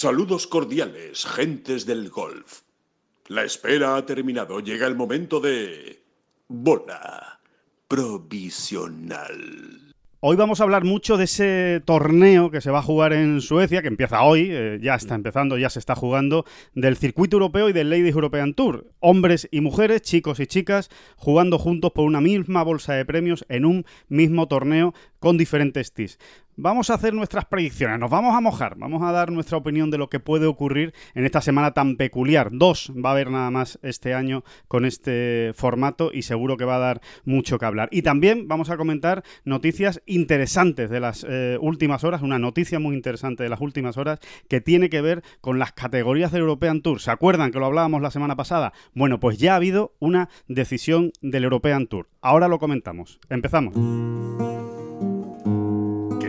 Saludos cordiales, gentes del golf. La espera ha terminado. Llega el momento de... Bola provisional. Hoy vamos a hablar mucho de ese torneo que se va a jugar en Suecia, que empieza hoy, eh, ya está empezando, ya se está jugando, del circuito europeo y del Ladies European Tour. Hombres y mujeres, chicos y chicas, jugando juntos por una misma bolsa de premios en un mismo torneo con diferentes tees vamos a hacer nuestras predicciones, nos vamos a mojar, vamos a dar nuestra opinión de lo que puede ocurrir en esta semana tan peculiar. Dos va a haber nada más este año con este formato y seguro que va a dar mucho que hablar. Y también vamos a comentar noticias interesantes de las eh, últimas horas, una noticia muy interesante de las últimas horas que tiene que ver con las categorías del European Tour. ¿Se acuerdan que lo hablábamos la semana pasada? Bueno, pues ya ha habido una decisión del European Tour. Ahora lo comentamos. Empezamos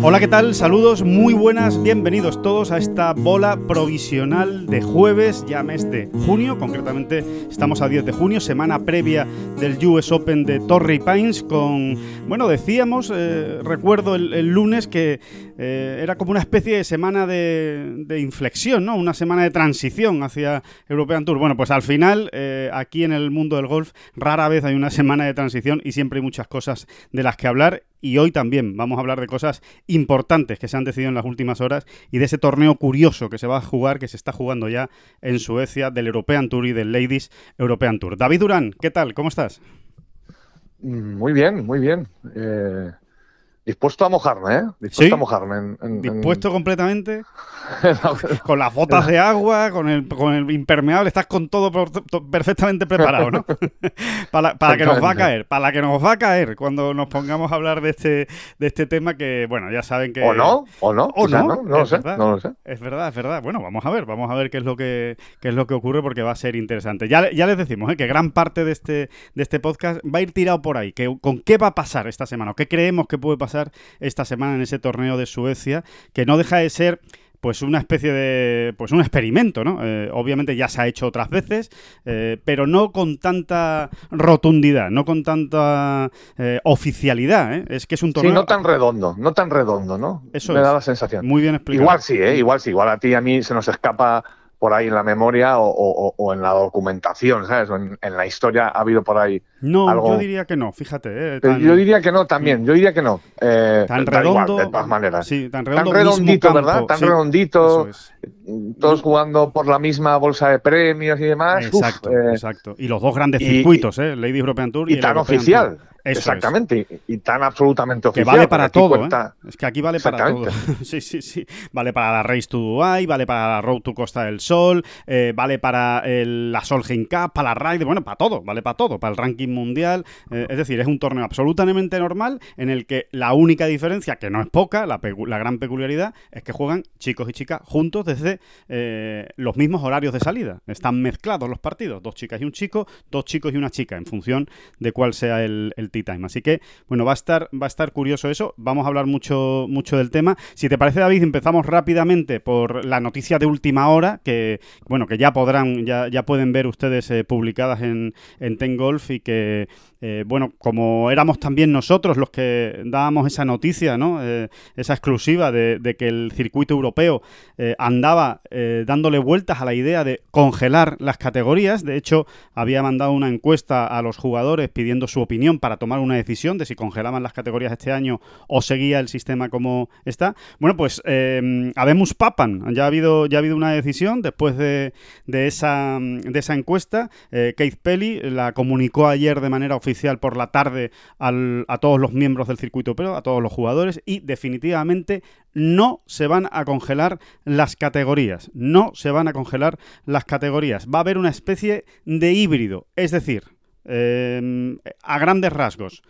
Hola, ¿qué tal? Saludos, muy buenas, bienvenidos todos a esta bola provisional de jueves, ya mes de junio, concretamente estamos a 10 de junio, semana previa del US Open de Torrey Pines con, bueno, decíamos, eh, recuerdo el, lunes que eh, era como una especie de semana de, inflexión, ¿no? Una semana de transición hacia European Tour. Bueno, pues al final, eh, aquí en el mundo del golf, rara vez hay una semana de transición y siempre hay muchas cosas de las que hablar y hoy también vamos a hablar de cosas importantes que se han decidido en las últimas horas y de ese torneo curioso que se va a jugar, que se está jugando ya en Suecia, del European Tour y del Ladies European Tour. David Durán, ¿qué tal? ¿Cómo estás? Muy bien, muy bien. Eh, Dispuesto a mojarme, ¿eh? Dispuesto a mojarme. Dispuesto completamente. con las botas de agua, con el, con el impermeable, estás con todo perfectamente preparado, ¿no? para, que nos va a caer, para que nos va a caer cuando nos pongamos a hablar de este, de este tema que, bueno, ya saben que... O no, o no, o no, no, lo sé, no lo sé. Es verdad, es verdad. Bueno, vamos a ver, vamos a ver qué es lo que, qué es lo que ocurre porque va a ser interesante. Ya, ya les decimos ¿eh? que gran parte de este, de este podcast va a ir tirado por ahí, que, con qué va a pasar esta semana, o qué creemos que puede pasar esta semana en ese torneo de Suecia, que no deja de ser pues una especie de pues un experimento, ¿no? Eh, obviamente ya se ha hecho otras veces, eh, pero no con tanta rotundidad, no con tanta eh, oficialidad, Es que es un torneo... Sí, no tan redondo, no tan redondo, ¿no? Eso Me da la sensación. Muy bien explicado. Igual sí, ¿eh? Igual sí, igual a ti y a mí se nos escapa por ahí en la memoria o, en la documentación, ¿sabes? en, la historia ha habido por ahí no, algo... yo diría que no, fíjate. Eh, yo diría que no también, yo diría que no. Eh, tan redondo, de todas maneras. Sí, tan, redondito, ¿verdad? Tan redondito, todos jugando por la misma bolsa de premios y demás. Exacto, eh, exacto. Y los dos grandes circuitos, ¿eh? Lady European Tour y, y tan oficial. Exactamente, y, tan absolutamente oficial. Que vale para todo, ¿eh? Es que aquí vale para todo. sí, sí, sí. Vale para la Race to Dubai, vale para la Road to Costa del Sol, eh, vale para el, la Solheim Cup, para la Ride, bueno, para todo, vale para todo, para el ranking mundial. Eh, es decir, es un torneo absolutamente normal en el que la única diferencia, que no es poca, la, la gran peculiaridad, es que juegan chicos y chicas juntos desde los mismos horarios de salida. Están mezclados los partidos, dos chicas y un chico, dos chicos y una chica, en función de cuál sea el, el time. Así que, bueno, va a estar, va a estar curioso eso. Vamos a hablar mucho, mucho del tema. Si te parece, David, empezamos rápidamente por la noticia de última hora, que, bueno, que ya podrán, ya, ya pueden ver ustedes eh, publicadas en, en Ten Golf y que eh, bueno, como éramos también nosotros los que dábamos esa noticia, ¿no? Eh, esa exclusiva de, que el circuito europeo eh, andaba dándole vueltas a la idea de congelar las categorías. De hecho, había mandado una encuesta a los jugadores pidiendo su opinión para tomar una decisión de si congelaban las categorías este año o seguía el sistema como está. Bueno, pues habemos papan. Ya ha habido, ya ha habido una decisión después de, de, esa, de esa encuesta. Keith Pelly la comunicó ayer de manera oficial por la tarde a todos los miembros del circuito pero a todos los jugadores, y definitivamente no se van a congelar las categorías. No se van a congelar las categorías. Va a haber una especie de híbrido, es decir, em, a grandes rasgos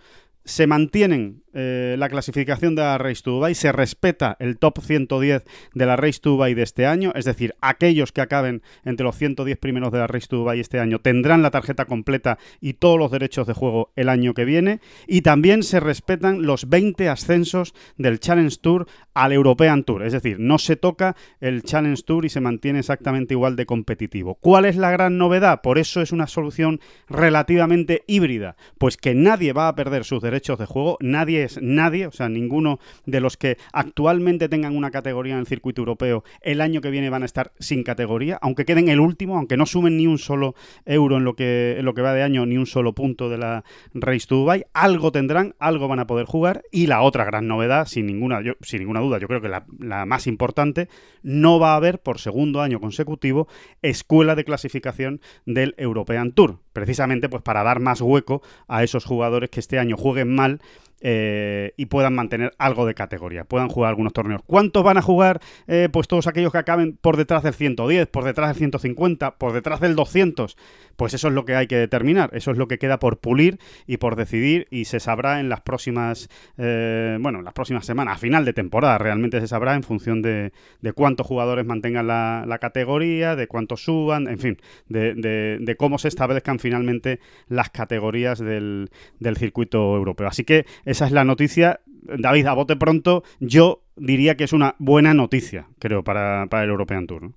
se mantienen eh, la clasificación de la Race to Dubai, se respeta el top 110 de la Race to Dubai de este año, es decir, aquellos que acaben entre los 110 primeros de la Race to Dubai este año tendrán la tarjeta completa y todos los derechos de juego el año que viene, y también se respetan los 20 ascensos del Challenge Tour al European Tour, es decir, no se toca el Challenge Tour y se mantiene exactamente igual de competitivo. ¿Cuál es la gran novedad? Por eso es una solución relativamente híbrida, pues que nadie va a perder sus derechos de juego, nadie nadie, o sea, ninguno de los que actualmente tengan una categoría en el circuito europeo el año que viene van a estar sin categoría, aunque queden el último, aunque no sumen ni un solo euro en lo que, en lo que va de año, ni un solo punto de la Race to Dubai, algo tendrán, algo van a poder jugar y la otra gran novedad, sin ninguna, yo, sin ninguna duda, yo creo que la, la más importante, no va a haber por segundo año consecutivo escuela de clasificación del European Tour, precisamente pues para dar más hueco a esos jugadores que este año jueguen mal eh, y puedan mantener algo de categoría, puedan jugar algunos torneos. ¿Cuántos van a jugar? Eh, pues todos aquellos que acaben por detrás del 110, por detrás del 150, por detrás del 200. Pues eso es lo que hay que determinar, eso es lo que queda por pulir y por decidir y se sabrá en las próximas, eh, bueno, en las próximas semanas, a final de temporada realmente se sabrá en función de, cuántos jugadores mantengan la, categoría, de cuántos suban, en fin, de, cómo se establezcan finalmente las categorías del, del circuito europeo. Así que esa es la noticia. David, a bote pronto, yo diría que es una buena noticia, creo, para, el European Tour.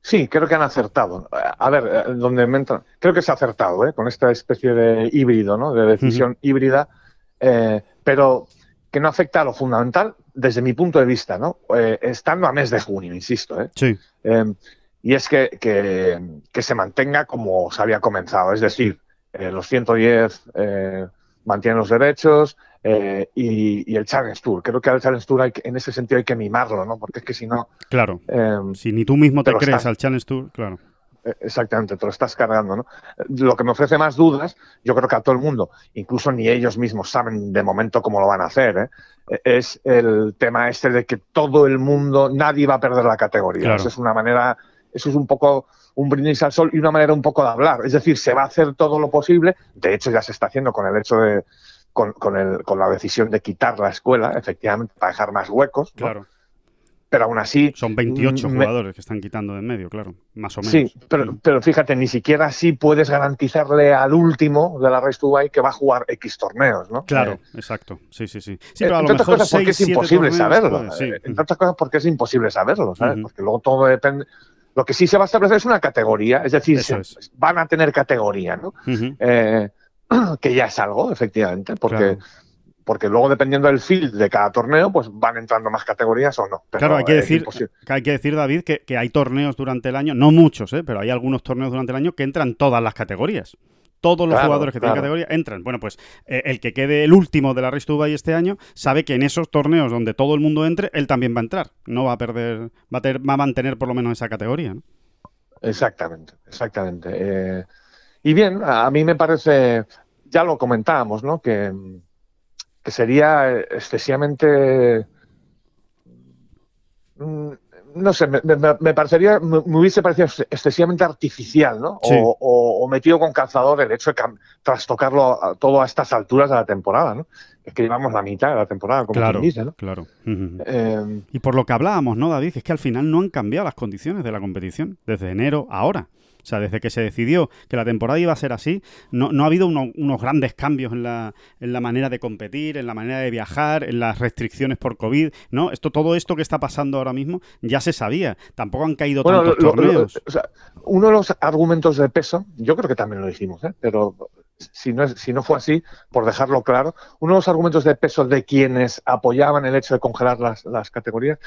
Sí, creo que han acertado. A ver, eh, donde me entra, creo que se ha acertado ¿eh? con esta especie de híbrido, ¿no? de decisión híbrida, eh, pero que no afecta a lo fundamental desde mi punto de vista, ¿no? estando a mes de junio, insisto. ¿eh? Sí. y es que, que, se mantenga como se había comenzado, es decir, los 110 mantiene los derechos eh, y, el Challenge Tour. Creo que al Challenge Tour hay en ese sentido hay que mimarlo, ¿no? Porque es que si no... Claro. Em, si ni tú mismo te, crees al Challenge Tour, claro. Eh, exactamente, te lo estás cargando, ¿no? Lo que me ofrece más dudas, yo creo que a todo el mundo, incluso ni ellos mismos saben de momento cómo lo van a hacer, ¿eh? E, es el tema este de que todo el mundo, nadie va a perder la categoría. Eso es una manera, eso es un poco un brindis al sol y una manera un poco de hablar. Es decir, se va a hacer todo lo posible, de hecho ya se está haciendo con el hecho de, con, con, el, con la decisión de quitar la escuela, efectivamente, para dejar más huecos. Claro. Pero aún así... Son 28 jugadores que están quitando de en medio, claro, más o menos. Sí, pero, pero fíjate, ni siquiera así puedes garantizarle al último de la Race to Dubai que va a jugar X torneos, ¿no? Claro, eh, exacto, sí, sí, sí. sí pero a lo mejor cosas porque es imposible saberlo. Pues, sí. Entre otras cosas porque es imposible saberlo, ¿sabes? Porque luego todo depende lo que sí se va a establecer es una categoría, es decir, van a tener categoría, ¿no? Eh, que ya es algo, efectivamente, porque, porque luego dependiendo del field de cada torneo, pues van entrando más categorías o no. claro, hay que, decir, hay que decir, David, que, que, hay torneos durante el año, no muchos, ¿eh? pero hay algunos torneos durante el año que entran todas las categorías todos los jugadores que tienen categoría entran. Bueno, pues eh, el que quede el último de la Race to este año sabe que en esos torneos donde todo el mundo entre, él también va a entrar. No va a perder, va a, va a mantener por lo menos esa categoría. Exactamente, exactamente. Eh, y bien, a mí me parece, ya lo comentábamos, ¿no? Que, que sería excesivamente mm, no sé, me, parecería, me, hubiese parecido excesivamente artificial, ¿no? O, metido con calzador el hecho de trastocarlo todo a estas alturas de la temporada, ¿no? Es que llevamos la mitad de la temporada, como claro, dice, ¿no? Claro. Eh, y por lo que hablábamos, ¿no, David? Es que al final no han cambiado las condiciones de la competición desde enero a ahora. O sea, desde que se decidió que la temporada iba a ser así, no, no ha habido unos grandes cambios en la, en la manera de competir, en la manera de viajar, en las restricciones por COVID, ¿no? Esto, todo esto que está pasando ahora mismo ya se sabía. Tampoco han caído tantos torneos. uno de los argumentos de peso, yo creo que también lo dijimos, ¿eh? pero si no, es, si no fue así, por dejarlo claro, uno de los argumentos de peso de quienes apoyaban el hecho de congelar las, las categorías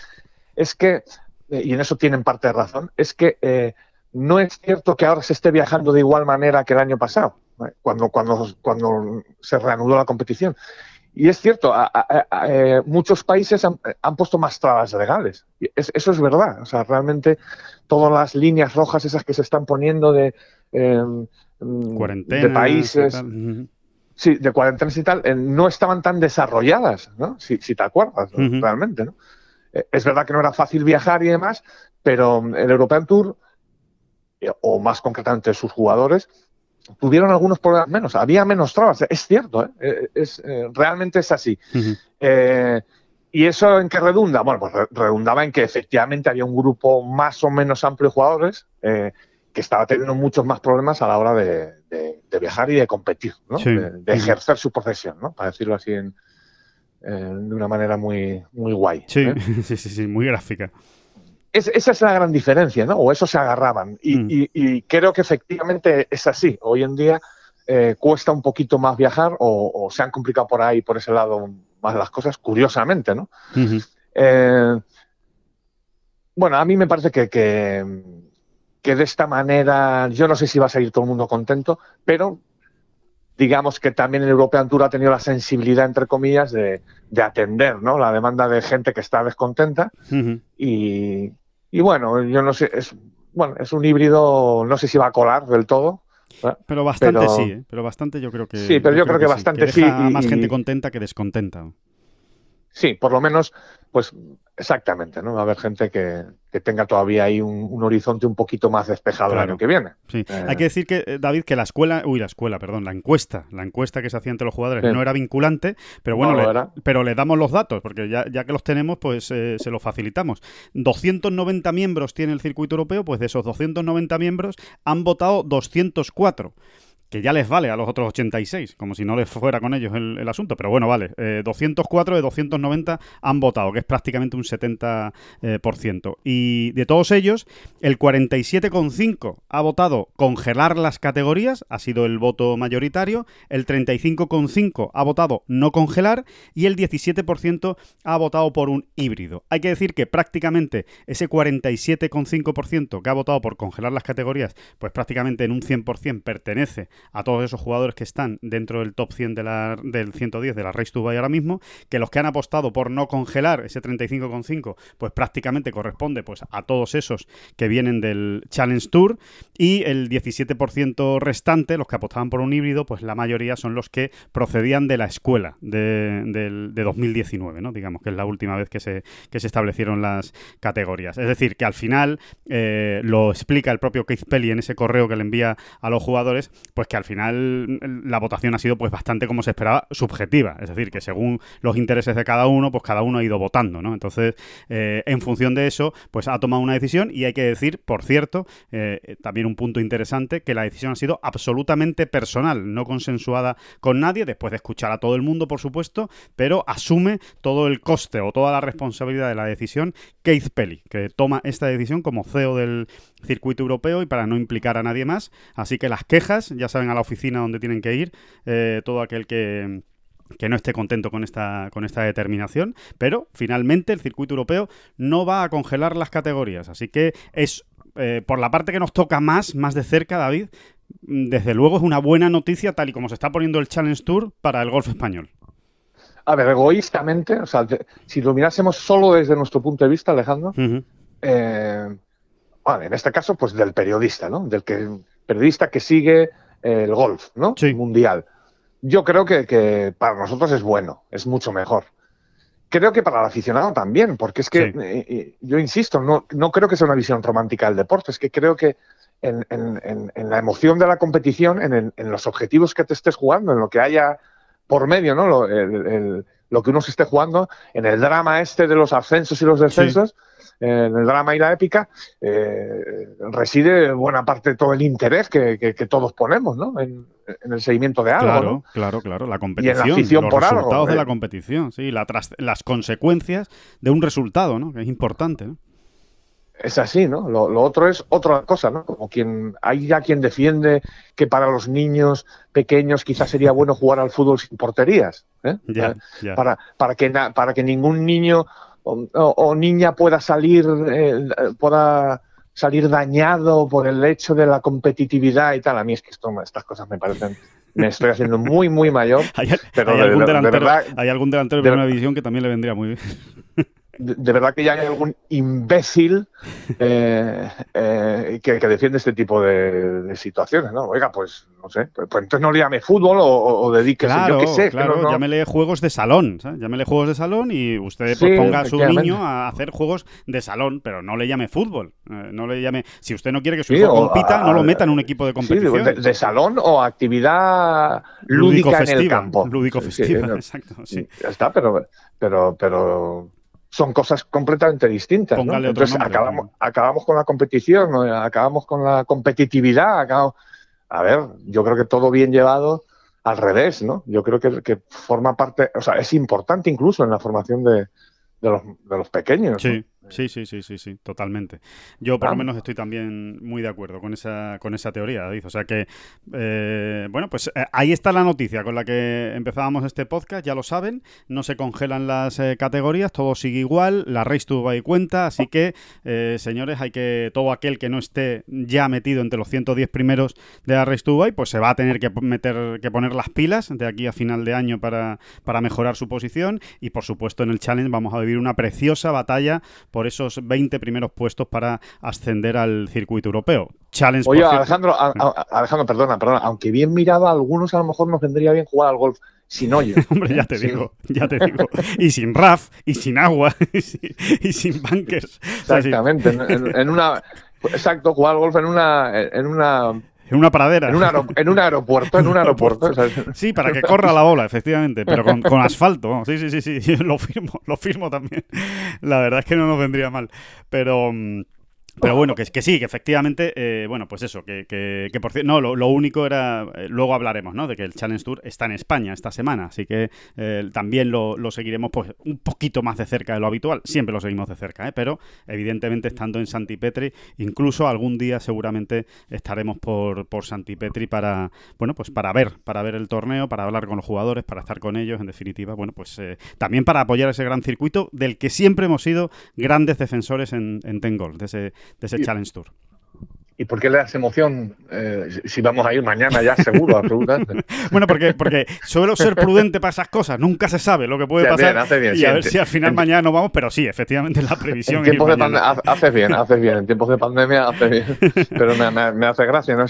es que, eh, y en eso tienen parte de razón, es que eh, no es cierto que ahora se esté viajando de igual manera que el año pasado, cuando, cuando, cuando se reanudó la competición. Y es cierto, eh, muchos países han, puesto más trabas legales. eso es verdad. O sea, realmente todas las líneas rojas esas que se están poniendo de, em, de países. Sí, de cuarentenas y tal, eh, no estaban tan desarrolladas, ¿no? Si, te acuerdas, realmente, ¿no? Eh, es verdad que no era fácil viajar y demás, pero el European Tour o más concretamente sus jugadores, tuvieron algunos problemas menos, había menos trabas, es cierto, ¿eh? es, realmente es así. ¿Y eso en qué redunda? Bueno, pues redundaba en que efectivamente había un grupo más o menos amplio de jugadores que estaba teniendo muchos más problemas a la hora de, viajar y de competir, ¿no? de, ejercer su profesión, ¿no? para decirlo así en, de una manera muy, muy guay. Sí, sí, sí, sí, muy gráfica. Esa es la gran diferencia, ¿no? O eso se agarraban. Y, mm. creo que efectivamente es así. Hoy en día eh, cuesta un poquito más viajar o, se han complicado por ahí, por ese lado, más las cosas, curiosamente, ¿no? Eh, bueno, a mí me parece que, que de esta manera, yo no sé si va a salir todo el mundo contento, pero digamos que también el European Tour ha tenido la sensibilidad, entre comillas, de, atender ¿no? la demanda de gente que está descontenta. y, bueno, yo no sé, es, bueno, es un híbrido, no sé si va a colar del todo. Pero bastante sí, ¿eh? pero bastante yo creo que. Sí, pero yo, creo, que, bastante sí. más gente contenta que descontenta. Sí, por lo menos, pues exactamente, ¿no? Va a haber gente que, tenga todavía ahí un, horizonte un poquito más despejado el año que viene. Sí, eh, hay que decir que, eh, David, que la escuela, uy, la escuela, perdón, la encuesta, la encuesta que se hacía entre los jugadores no era vinculante, pero bueno, le, pero le damos los datos, porque ya, ya que los tenemos, pues eh, se los facilitamos. 290 miembros tiene el circuito europeo, pues de esos 290 miembros han votado 204 que ya les vale a los otros 86, como si no les fuera con ellos el, asunto, pero bueno, vale, 204 eh, de 290 han votado, que es prácticamente un 70%. Eh, y de todos ellos, el 47,5 ha votado congelar las categorías, ha sido el voto mayoritario, el 35,5 ha votado no congelar y el 17% ha votado por un híbrido. Hay que decir que prácticamente ese 47,5% que ha votado por congelar las categorías, pues prácticamente en un 100% pertenece a todos esos jugadores que están dentro del top 100 de la, del 110 de la Race to Buy ahora mismo, que los que han apostado por no congelar ese 35,5, pues prácticamente corresponde pues a todos esos que vienen del Challenge Tour y el 17% restante, los que apostaban por un híbrido, pues la mayoría son los que procedían de la escuela de, 2019, ¿no? Digamos que es la última vez que se, que se establecieron las categorías. Es decir, que al final eh, lo explica el propio Keith Pelly en ese correo que le envía a los jugadores, pues que al final la votación ha sido pues bastante como se esperaba, subjetiva. Es decir, que según los intereses de cada uno, pues cada uno ha ido votando, ¿no? Entonces, eh, en función de eso, pues ha tomado una decisión y hay que decir, por cierto, eh, también un punto interesante, que la decisión ha sido absolutamente personal, no consensuada con nadie, después de escuchar a todo el mundo, por supuesto, pero asume todo el coste o toda la responsabilidad de la decisión Keith Pelly, que toma esta decisión como CEO del circuito europeo y para no implicar a nadie más. Así que las quejas, ya saben a la oficina donde tienen que ir, eh, todo aquel que que no esté contento con esta, con esta determinación, pero finalmente el circuito europeo no va a congelar las categorías. Así que es, eh, por la parte que nos toca más, más de cerca, David, desde luego es una buena noticia tal y como se está poniendo el Challenge Tour para el golf español. A ver, egoístamente, o sea, si lo mirásemos solo desde nuestro punto de vista, Alejandro, eh, en este caso, pues del periodista, ¿no? Del que, periodista que sigue el golf, ¿no? Mundial. Yo creo que, para nosotros es bueno, es mucho mejor. Creo que para el aficionado también, porque es que, eh, eh, yo insisto, no, no creo que sea una visión romántica del deporte, es que creo que en, la emoción de la competición, en, los objetivos que te estés jugando, en lo que haya por medio, ¿no? Lo, lo que uno se esté jugando, en el drama este de los ascensos y los descensos, en el drama y la épica, eh, reside buena parte de todo el interés que, todos ponemos ¿no? en, el seguimiento de algo. Claro, claro, claro. La competición. Y los resultados de la competición, sí, las consecuencias de un resultado, ¿no? que es importante. Es así, ¿no? Lo, otro es otra cosa, ¿no? Como quien hay ya quien defiende que para los niños pequeños quizás sería bueno jugar al fútbol sin porterías, ¿eh? Para, para, que, para que ningún niño o, niña pueda salir, eh, pueda salir dañado por el hecho de la competitividad y tal. A mí es que esto, estas cosas me parecen me estoy haciendo muy, muy mayor. ¿Hay, pero algún, delantero, hay algún delantero de, una división que también le vendría muy bien. de, verdad que ya hay algún imbécil eh, eh, que, defiende este tipo de, situaciones, ¿no? Oiga, pues no sé, pues, pues entonces no le llame fútbol o, dedíquese, claro, yo qué sé. Claro, no, llámele juegos de salón, ¿sabes? Llámele juegos de salón y usted pues, ponga a su niño a hacer juegos de salón, pero no le llame fútbol. Eh, no le llame... Si usted no quiere que su hijo compita, no lo meta en un equipo de competición. Sí, de, salón o actividad lúdica en el campo. Lúdico festiva, exacto, sí. Ya está, pero, pero, pero son cosas completamente distintas. Entonces acabamos, acabamos con la competición, acabamos con la competitividad, A ver, yo creo que todo bien llevado al revés, ¿no? Yo creo que, forma parte, o sea, es importante incluso en la formación de, los, de los pequeños. Sí. Sí, sí, sí, sí, sí, totalmente. Yo por lo menos estoy también muy de acuerdo con esa, con esa teoría, David. O sea que, eh, bueno, pues eh, ahí está la noticia con la que empezábamos este podcast, ya lo saben, no se congelan las eh, categorías, todo sigue igual, la Race to cuenta, así que, señores, hay que, todo aquel que no esté ya metido entre los 110 primeros de la Race to pues se va a tener que meter, que poner las pilas de aquí a final de año para, para mejorar su posición y, por supuesto, en el Challenge vamos a vivir una preciosa batalla por esos 20 primeros puestos para ascender al circuito europeo. Challenge Oye, Alejandro, Alejandro, perdona, perdona, aunque bien mirado, a algunos a lo mejor nos vendría bien jugar al golf sin hoyo. Hombre, ya te digo, ya te digo. Y sin RAF, y sin agua, y sin, bunkers. Exactamente, en, una... Exacto, jugar al golf en una, en una en una pradera. En, un aeropuerto, en un aeropuerto. sí, para que corra la bola, efectivamente, pero con, asfalto. Sí, sí, sí, sí, lo firmo, lo firmo también. La verdad es que no nos vendría mal. Pero... Pero bueno, que, que sí, que efectivamente, eh, bueno, pues eso, que, que, que por cierto, no, lo, único era, eh, luego hablaremos, ¿no? De que el Challenge Tour está en España esta semana, así que eh, también lo, seguiremos pues un poquito más de cerca de lo habitual, siempre lo seguimos de cerca, ¿eh? Pero evidentemente estando en Santipetri, incluso algún día seguramente estaremos por, por Santipetri para, bueno, pues para ver, para ver el torneo, para hablar con los jugadores, para estar con ellos, en definitiva, bueno, pues también para apoyar ese gran circuito del que siempre hemos sido grandes defensores en, en Tengol, de ese de ese Challenge Tour. ¿Y por qué le das emoción eh, si vamos a ir mañana ya seguro, absolutamente? bueno, porque, porque suelo ser prudente para esas cosas, nunca se sabe lo que puede pasar y a ver si al final mañana no vamos, pero sí, efectivamente la previsión. En tiempos de haces bien, haces bien, en tiempos de pandemia haces bien, pero me, hace gracia, ¿no?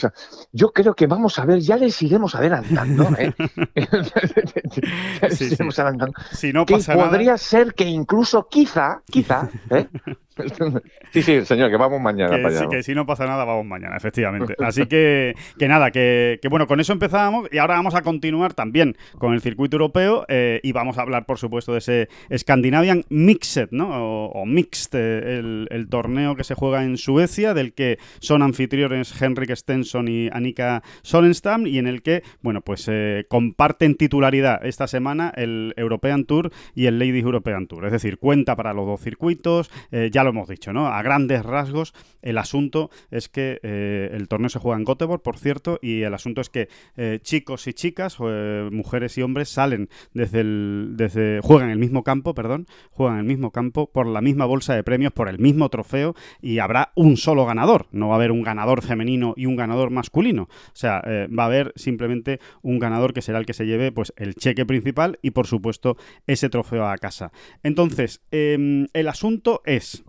yo creo que vamos a ver, ya les iremos adelantando, ¿eh? sí, adelantando. Si no pasa podría ser que incluso, quizá, quizá, ¿eh? Sí, sí, señor, que vamos mañana. Que, que si no pasa nada, vamos mañana, efectivamente. Así que, que nada, que, bueno, con eso empezábamos y ahora vamos a continuar también con el circuito europeo eh, y vamos a hablar, por supuesto, de ese Scandinavian Mixed, ¿no? O, Mixed, eh, el, torneo que se juega en Suecia, del que son anfitriones Henrik Stenson y Annika Solenstam y en el que, bueno, pues eh, comparten titularidad esta semana el European Tour y el Ladies European Tour. Es decir, cuenta para los dos circuitos, ya lo hemos dicho, ¿no? A grandes rasgos, el asunto es que eh, el torneo se juega en Göteborg, por cierto, y el asunto es que eh, chicos y chicas, eh, mujeres y hombres, salen desde el. Desde, juegan el mismo campo, perdón, juegan el mismo campo por la misma bolsa de premios, por el mismo trofeo, y habrá un solo ganador. No va a haber un ganador femenino y un ganador masculino. O sea, va a haber simplemente un ganador que será el que se lleve pues el cheque principal y por supuesto ese trofeo a casa. Entonces, em, el asunto es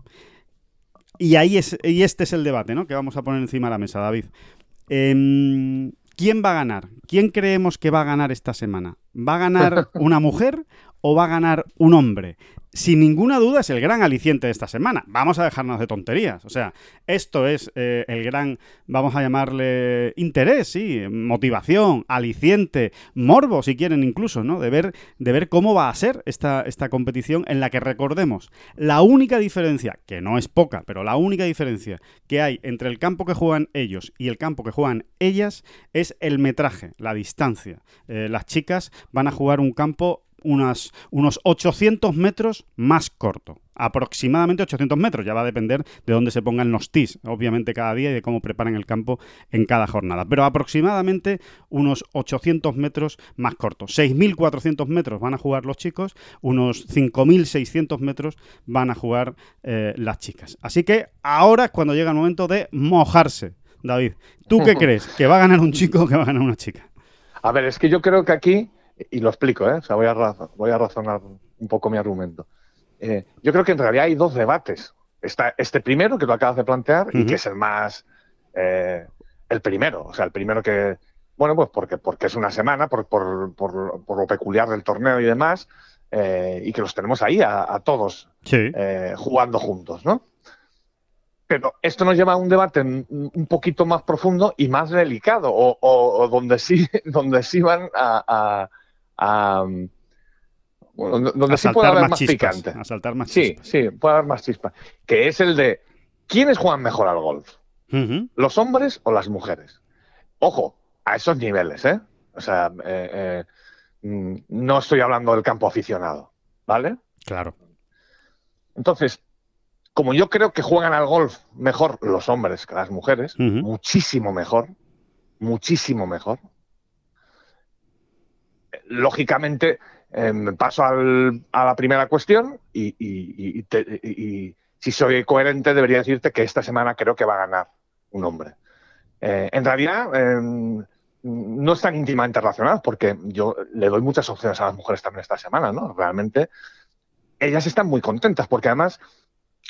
y ahí es, y este es el debate, ¿no? Que vamos a poner encima de la mesa, David. Em, ¿Quién va a ganar? ¿Quién creemos que va a ganar esta semana? ¿Va a ganar una mujer o va a ganar un hombre? sin ninguna duda es el gran aliciente de esta semana. Vamos a dejarnos de tonterías. O sea, esto es eh, el gran, vamos a llamarle interés, sí, motivación, aliciente, morbo, si quieren incluso, ¿no? De ver, de ver cómo va a ser esta, esta competición en la que recordemos la única diferencia, que no es poca, pero la única diferencia que hay entre el campo que juegan ellos y el campo que juegan ellas es el metraje, la distancia. Eh, las chicas van a jugar un campo unas, unos 800 metros más corto. Aproximadamente 800 metros, ya va a depender de dónde se pongan los tis, obviamente cada día y de cómo preparan el campo en cada jornada. Pero aproximadamente unos 800 metros más cortos. 6.400 metros van a jugar los chicos, unos 5.600 metros van a jugar eh, las chicas. Así que ahora es cuando llega el momento de mojarse. David, ¿tú qué crees? ¿Que va a ganar un chico o que va a ganar una chica? A ver, es que yo creo que aquí y lo explico, ¿eh? O sea, voy a, voy a razonar un poco mi argumento. eh, yo creo que en realidad hay dos debates. Está este primero, que lo acabas de plantear, y que es el más. Eh, el primero, o sea, el primero que. Bueno, pues porque, porque es una semana, por, por, por, lo peculiar del torneo y demás, eh, y que los tenemos ahí a, todos jugando juntos, ¿no? Pero esto nos lleva a un debate un poquito más profundo y más delicado, o, donde sí, donde sí van a, donde sí puede haber más, picante. A saltar más sí, sí, puede haber más chispa. Que es el de ¿quiénes juegan mejor al golf? ¿Los hombres o las mujeres? Ojo, a esos niveles, ¿eh? O sea, eh, eh, mm, no estoy hablando del campo aficionado, ¿vale? Claro. Entonces, como yo creo que juegan al golf mejor los hombres que las mujeres, muchísimo mejor, muchísimo mejor. Lógicamente, Em, paso a la primera cuestión y, si soy coherente debería decirte que esta semana creo que va a ganar un hombre. Eh, en realidad em, no es tan íntimamente relacionado porque yo le doy muchas opciones a las mujeres también esta semana, ¿no? Realmente ellas están muy contentas porque además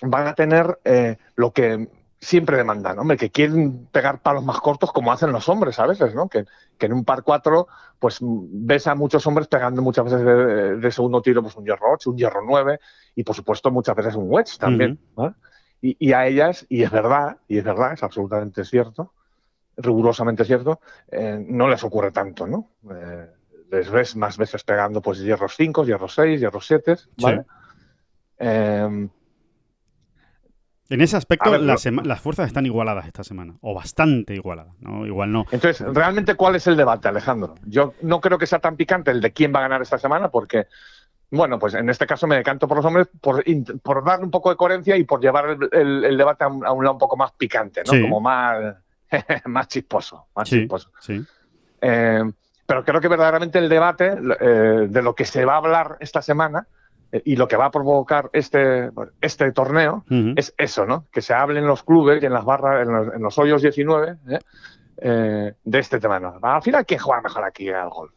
van a tener eh, lo que siempre demandan, hombre, que quieren pegar palos más cortos como hacen los hombres a veces, ¿no? Que, en un par 4, pues ves a muchos hombres pegando muchas veces de, segundo tiro, pues un hierro 8, un hierro 9 y por supuesto muchas veces un wedge también, y, a ellas, y es verdad, y es verdad, es absolutamente cierto, rigurosamente cierto, eh, no les ocurre tanto, ¿no? Eh, les ves más veces pegando pues hierros 5, hierros 6, hierros 7, ¿vale? Eh, en ese aspecto, las, fuerzas están igualadas esta semana, o bastante igualadas, ¿no? Igual no. Entonces, ¿realmente cuál es el debate, Alejandro? Yo no creo que sea tan picante el de quién va a ganar esta semana, porque, bueno, pues en este caso me decanto por los hombres por, por dar un poco de coherencia y por llevar el, debate a un, lado un poco más picante, ¿no? Como más, más chisposo, más chisposo. Eh, pero creo que verdaderamente el debate eh, de lo que se va a hablar esta semana y lo que va a provocar este, este torneo es eso, ¿no? Que se hable en los clubes y en las barras, en los, hoyos 19, ¿eh? Eh, de este tema. ¿no? Al final, ¿quién juega mejor aquí al golf?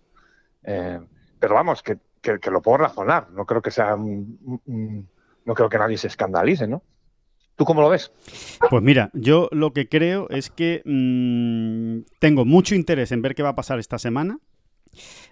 pero vamos, que, lo puedo razonar. No creo que sea no creo que nadie se escandalice, ¿no? ¿Tú cómo lo ves? Pues mira, yo lo que creo es que mm, tengo mucho interés en ver qué va a pasar esta semana.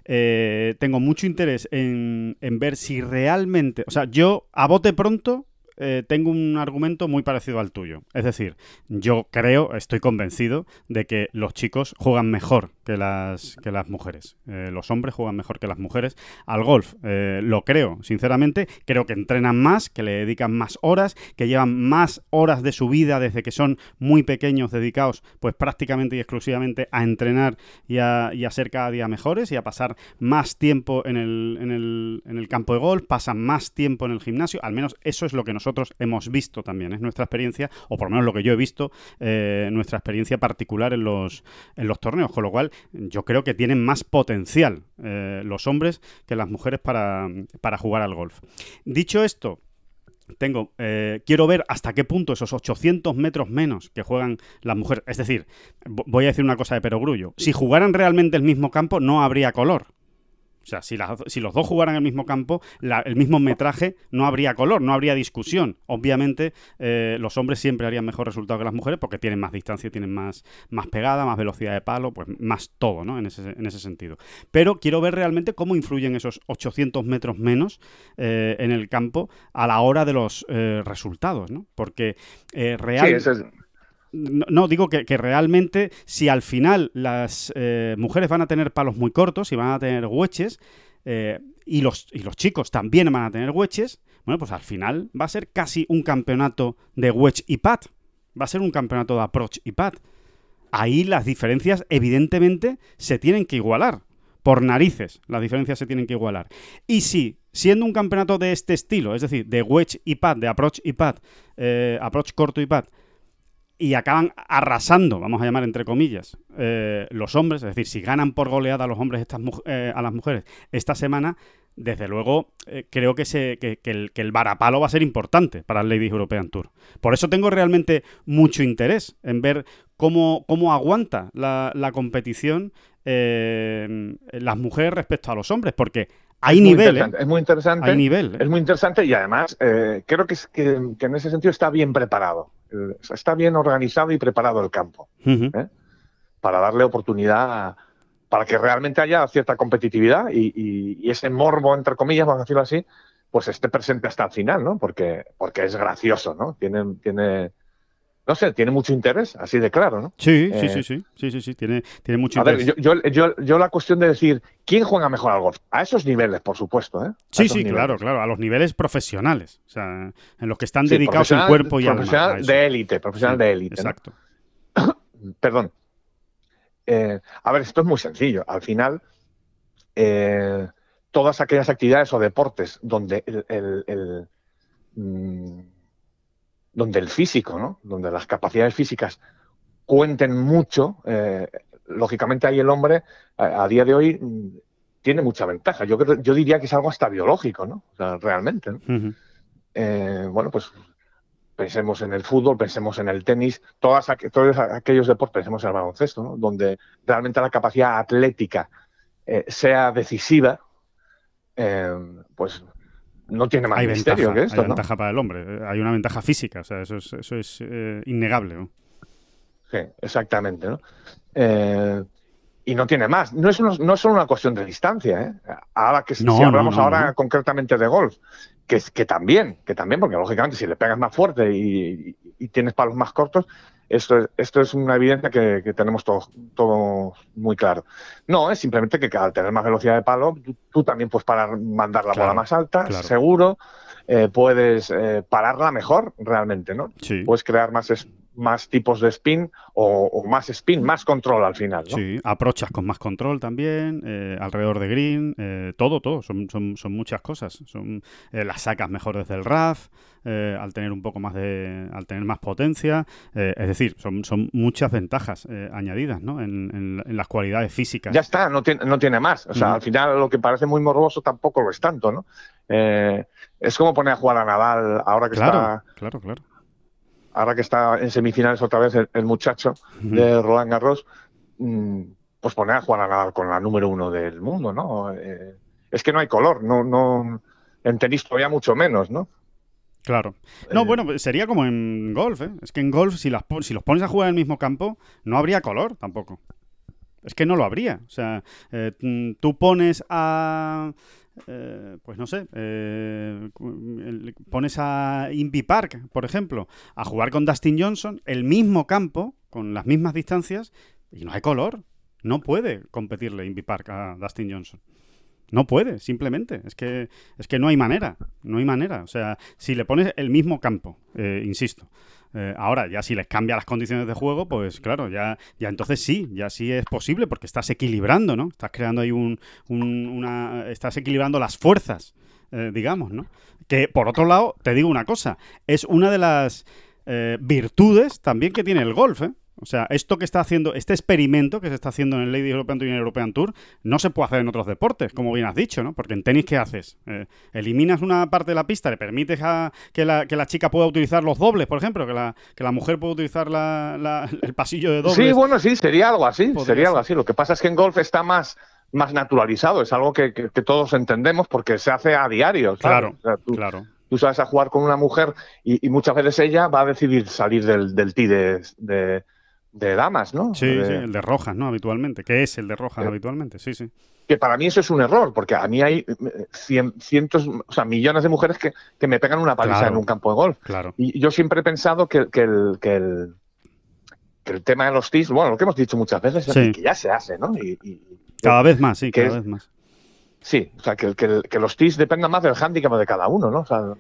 Eh, tengo mucho interés en, en ver si realmente, o sea, yo a bote pronto eh, tengo un argumento muy parecido al tuyo. Es decir, yo creo, estoy convencido de que los chicos juegan mejor que las, que las mujeres. Eh, los hombres juegan mejor que las mujeres al golf. Eh, lo creo, sinceramente. Creo que entrenan más, que le dedican más horas, que llevan más horas de su vida desde que son muy pequeños dedicados pues prácticamente y exclusivamente a entrenar y a, y ser cada día mejores y a pasar más tiempo en el, en, el, en el campo de golf, pasan más tiempo en el gimnasio. Al menos eso es lo que nos nosotros hemos visto también, es nuestra experiencia, o por lo menos lo que yo he visto, eh, nuestra experiencia particular en los, en los torneos, con lo cual yo creo que tienen más potencial eh, los hombres que las mujeres para, para jugar al golf. Dicho esto, tengo, eh, quiero ver hasta qué punto esos 800 metros menos que juegan las mujeres, es decir, voy a decir una cosa de perogrullo, si jugaran realmente el mismo campo no habría color, o sea, si, si los dos jugaran el mismo campo, el mismo metraje, no habría color, no habría discusión. Obviamente, eh, los hombres siempre harían mejor resultado que las mujeres porque tienen más distancia, tienen más, más pegada, más velocidad de palo, pues más todo, ¿no? En ese, en ese sentido. Pero quiero ver realmente cómo influyen esos 800 metros menos eh, en el campo a la hora de los eh, resultados, ¿no? Porque realmente no, digo que, realmente si al final las eh, mujeres van a tener palos muy cortos y van a tener hueches, eh, y, los, y los chicos también van a tener hueches, bueno, pues al final va a ser casi un campeonato de wedge y pad. Va a ser un campeonato de approach y pad. Ahí las diferencias evidentemente se tienen que igualar. Por narices, las diferencias se tienen que igualar. Y si, siendo un campeonato de este estilo, es decir, de wedge y pad, de approach y pad, eh, approach corto y pad, y acaban arrasando, vamos a llamar entre comillas, eh, los hombres, es decir, si ganan por goleada a los hombres estas, eh, a las mujeres esta semana, desde luego eh, creo que, se, que, el, que, el, varapalo va a ser importante para el Ladies European Tour. Por eso tengo realmente mucho interés en ver cómo, cómo aguanta la, la competición las mujeres respecto a los hombres, porque Hay nivel, ¿eh? Es muy interesante. Hay nivel. Es muy interesante y además eh, creo que, es, que, en ese sentido está bien preparado. Está bien organizado y preparado el campo. ¿eh? Para darle oportunidad para que realmente haya cierta competitividad y, ese morbo, entre comillas, vamos a decirlo así, pues esté presente hasta el final, ¿no? Porque, porque es gracioso, ¿no? Tiene, tiene, no sé, tiene mucho interés, así de claro, ¿no? Sí, sí, sí, sí, sí, sí, sí, tiene, tiene mucho interés. A ver, yo, yo, yo, la cuestión de decir, ¿quién juega mejor al golf? A esos niveles, por supuesto, ¿eh? sí, sí, claro, claro, a los niveles profesionales, o sea, en los que están dedicados el cuerpo y alma. Profesional de élite, profesional de élite. Exacto. Perdón. Eh, a ver, esto es muy sencillo. Al final, eh, todas aquellas actividades o deportes donde el, mm, donde el físico, ¿no? donde las capacidades físicas cuenten mucho, eh, lógicamente ahí el hombre a, día de hoy mm, tiene mucha ventaja. Yo, yo diría que es algo hasta biológico, ¿no? realmente. bueno, pues pensemos en el fútbol, pensemos en el tenis, todas, todos aquellos deportes, pensemos en el baloncesto, ¿no? donde realmente la capacidad atlética eh, sea decisiva, eh, pues no tiene más misterio que esto. Hay ventaja para el hombre, eh, hay una ventaja física, o sea, eso es, eso es innegable. ¿no? Sí, exactamente. ¿no? y no tiene más. No es, no es solo una cuestión de distancia. ¿eh? Ahora que si hablamos ahora concretamente de golf, que, que también, que también, porque lógicamente si le pegas más fuerte y, tienes palos más cortos, esto, esto es una evidencia que, tenemos todos todo muy claro. No, es simplemente que al tener más velocidad de palo, tú, también puedes parar, mandar la bola más alta, seguro, eh, puedes eh, pararla mejor realmente, ¿no? Puedes crear más, más tipos de spin o, más spin, más control al final. ¿no? Sí, aprochas con más control también, eh, alrededor de green, eh, todo, todo, son, son, son muchas cosas. Son, eh, las sacas mejor desde el RAF, al tener un poco más de, al tener más potencia, es decir, son, son muchas ventajas añadidas ¿no? En, en, las cualidades físicas. Ya está, no tiene, no tiene más. O sea, al final lo que parece muy morboso tampoco lo es tanto, ¿no? es como poner a jugar a Nadal ahora que está... Claro, claro ahora que está en semifinales otra vez el, muchacho de Roland Garros, mm, pues poner a jugar a Nadal con la número uno del mundo, ¿no? Eh, es que no hay color, no, no, en tenis todavía mucho menos, ¿no? Claro. No, eh, bueno, sería como en golf, ¿eh? Es que en golf, si, las, si los pones a jugar en el mismo campo, no habría color tampoco. Es que no lo habría. O sea, eh, tú pones a eh, pues no sé, eh, pones a Invi Park, por ejemplo, a jugar con Dustin Johnson, el mismo campo, con las mismas distancias, y no hay color. No puede competirle Invi Park a Dustin Johnson. No puede, simplemente. Es que, es que no hay manera. No hay manera. O sea, si le pones el mismo campo, eh, insisto, eh, ahora, ya si les cambia las condiciones de juego, pues claro, ya, ya entonces sí, ya sí es posible porque estás equilibrando, ¿no? Estás creando ahí un, una... estás equilibrando las fuerzas, eh, digamos, ¿no? Que por otro lado, te digo una cosa, es una de las eh, virtudes también que tiene el golf, ¿eh? O sea, esto que está haciendo, este experimento que se está haciendo en el Lady European Tour y en el European Tour, no se puede hacer en otros deportes, como bien has dicho, ¿no? Porque en tenis, ¿qué haces? Eh, eliminas una parte de la pista, le permites a que la, que la chica pueda utilizar los dobles, por ejemplo, que la, que la mujer pueda utilizar la, el pasillo de dobles. Sí, bueno, sí, sería algo así, sería algo así. Lo que pasa es que en golf está más más naturalizado, es algo que, todos entendemos porque se hace a diario. Claro, claro tú sabes a jugar con una mujer y, muchas veces ella va a decidir salir del, del tee de, de damas, ¿no? Sí, sí, el de rojas, ¿no? Habitualmente, que es el de rojas eh, habitualmente, sí, sí. Que para mí eso es un error, porque a mí hay eh, cientos, o sea, millones de mujeres que, me pegan una paliza en un campo de golf. Claro. Y yo siempre he pensado que, que, el, que, el, que el tema de los TIS, bueno, lo que hemos dicho muchas veces, es que ya se hace, ¿no? Y, cada vez más, sí, cada vez más. Sí, o sea, que, que, los TIS dependan más del hándicap de cada uno, ¿no? O sea,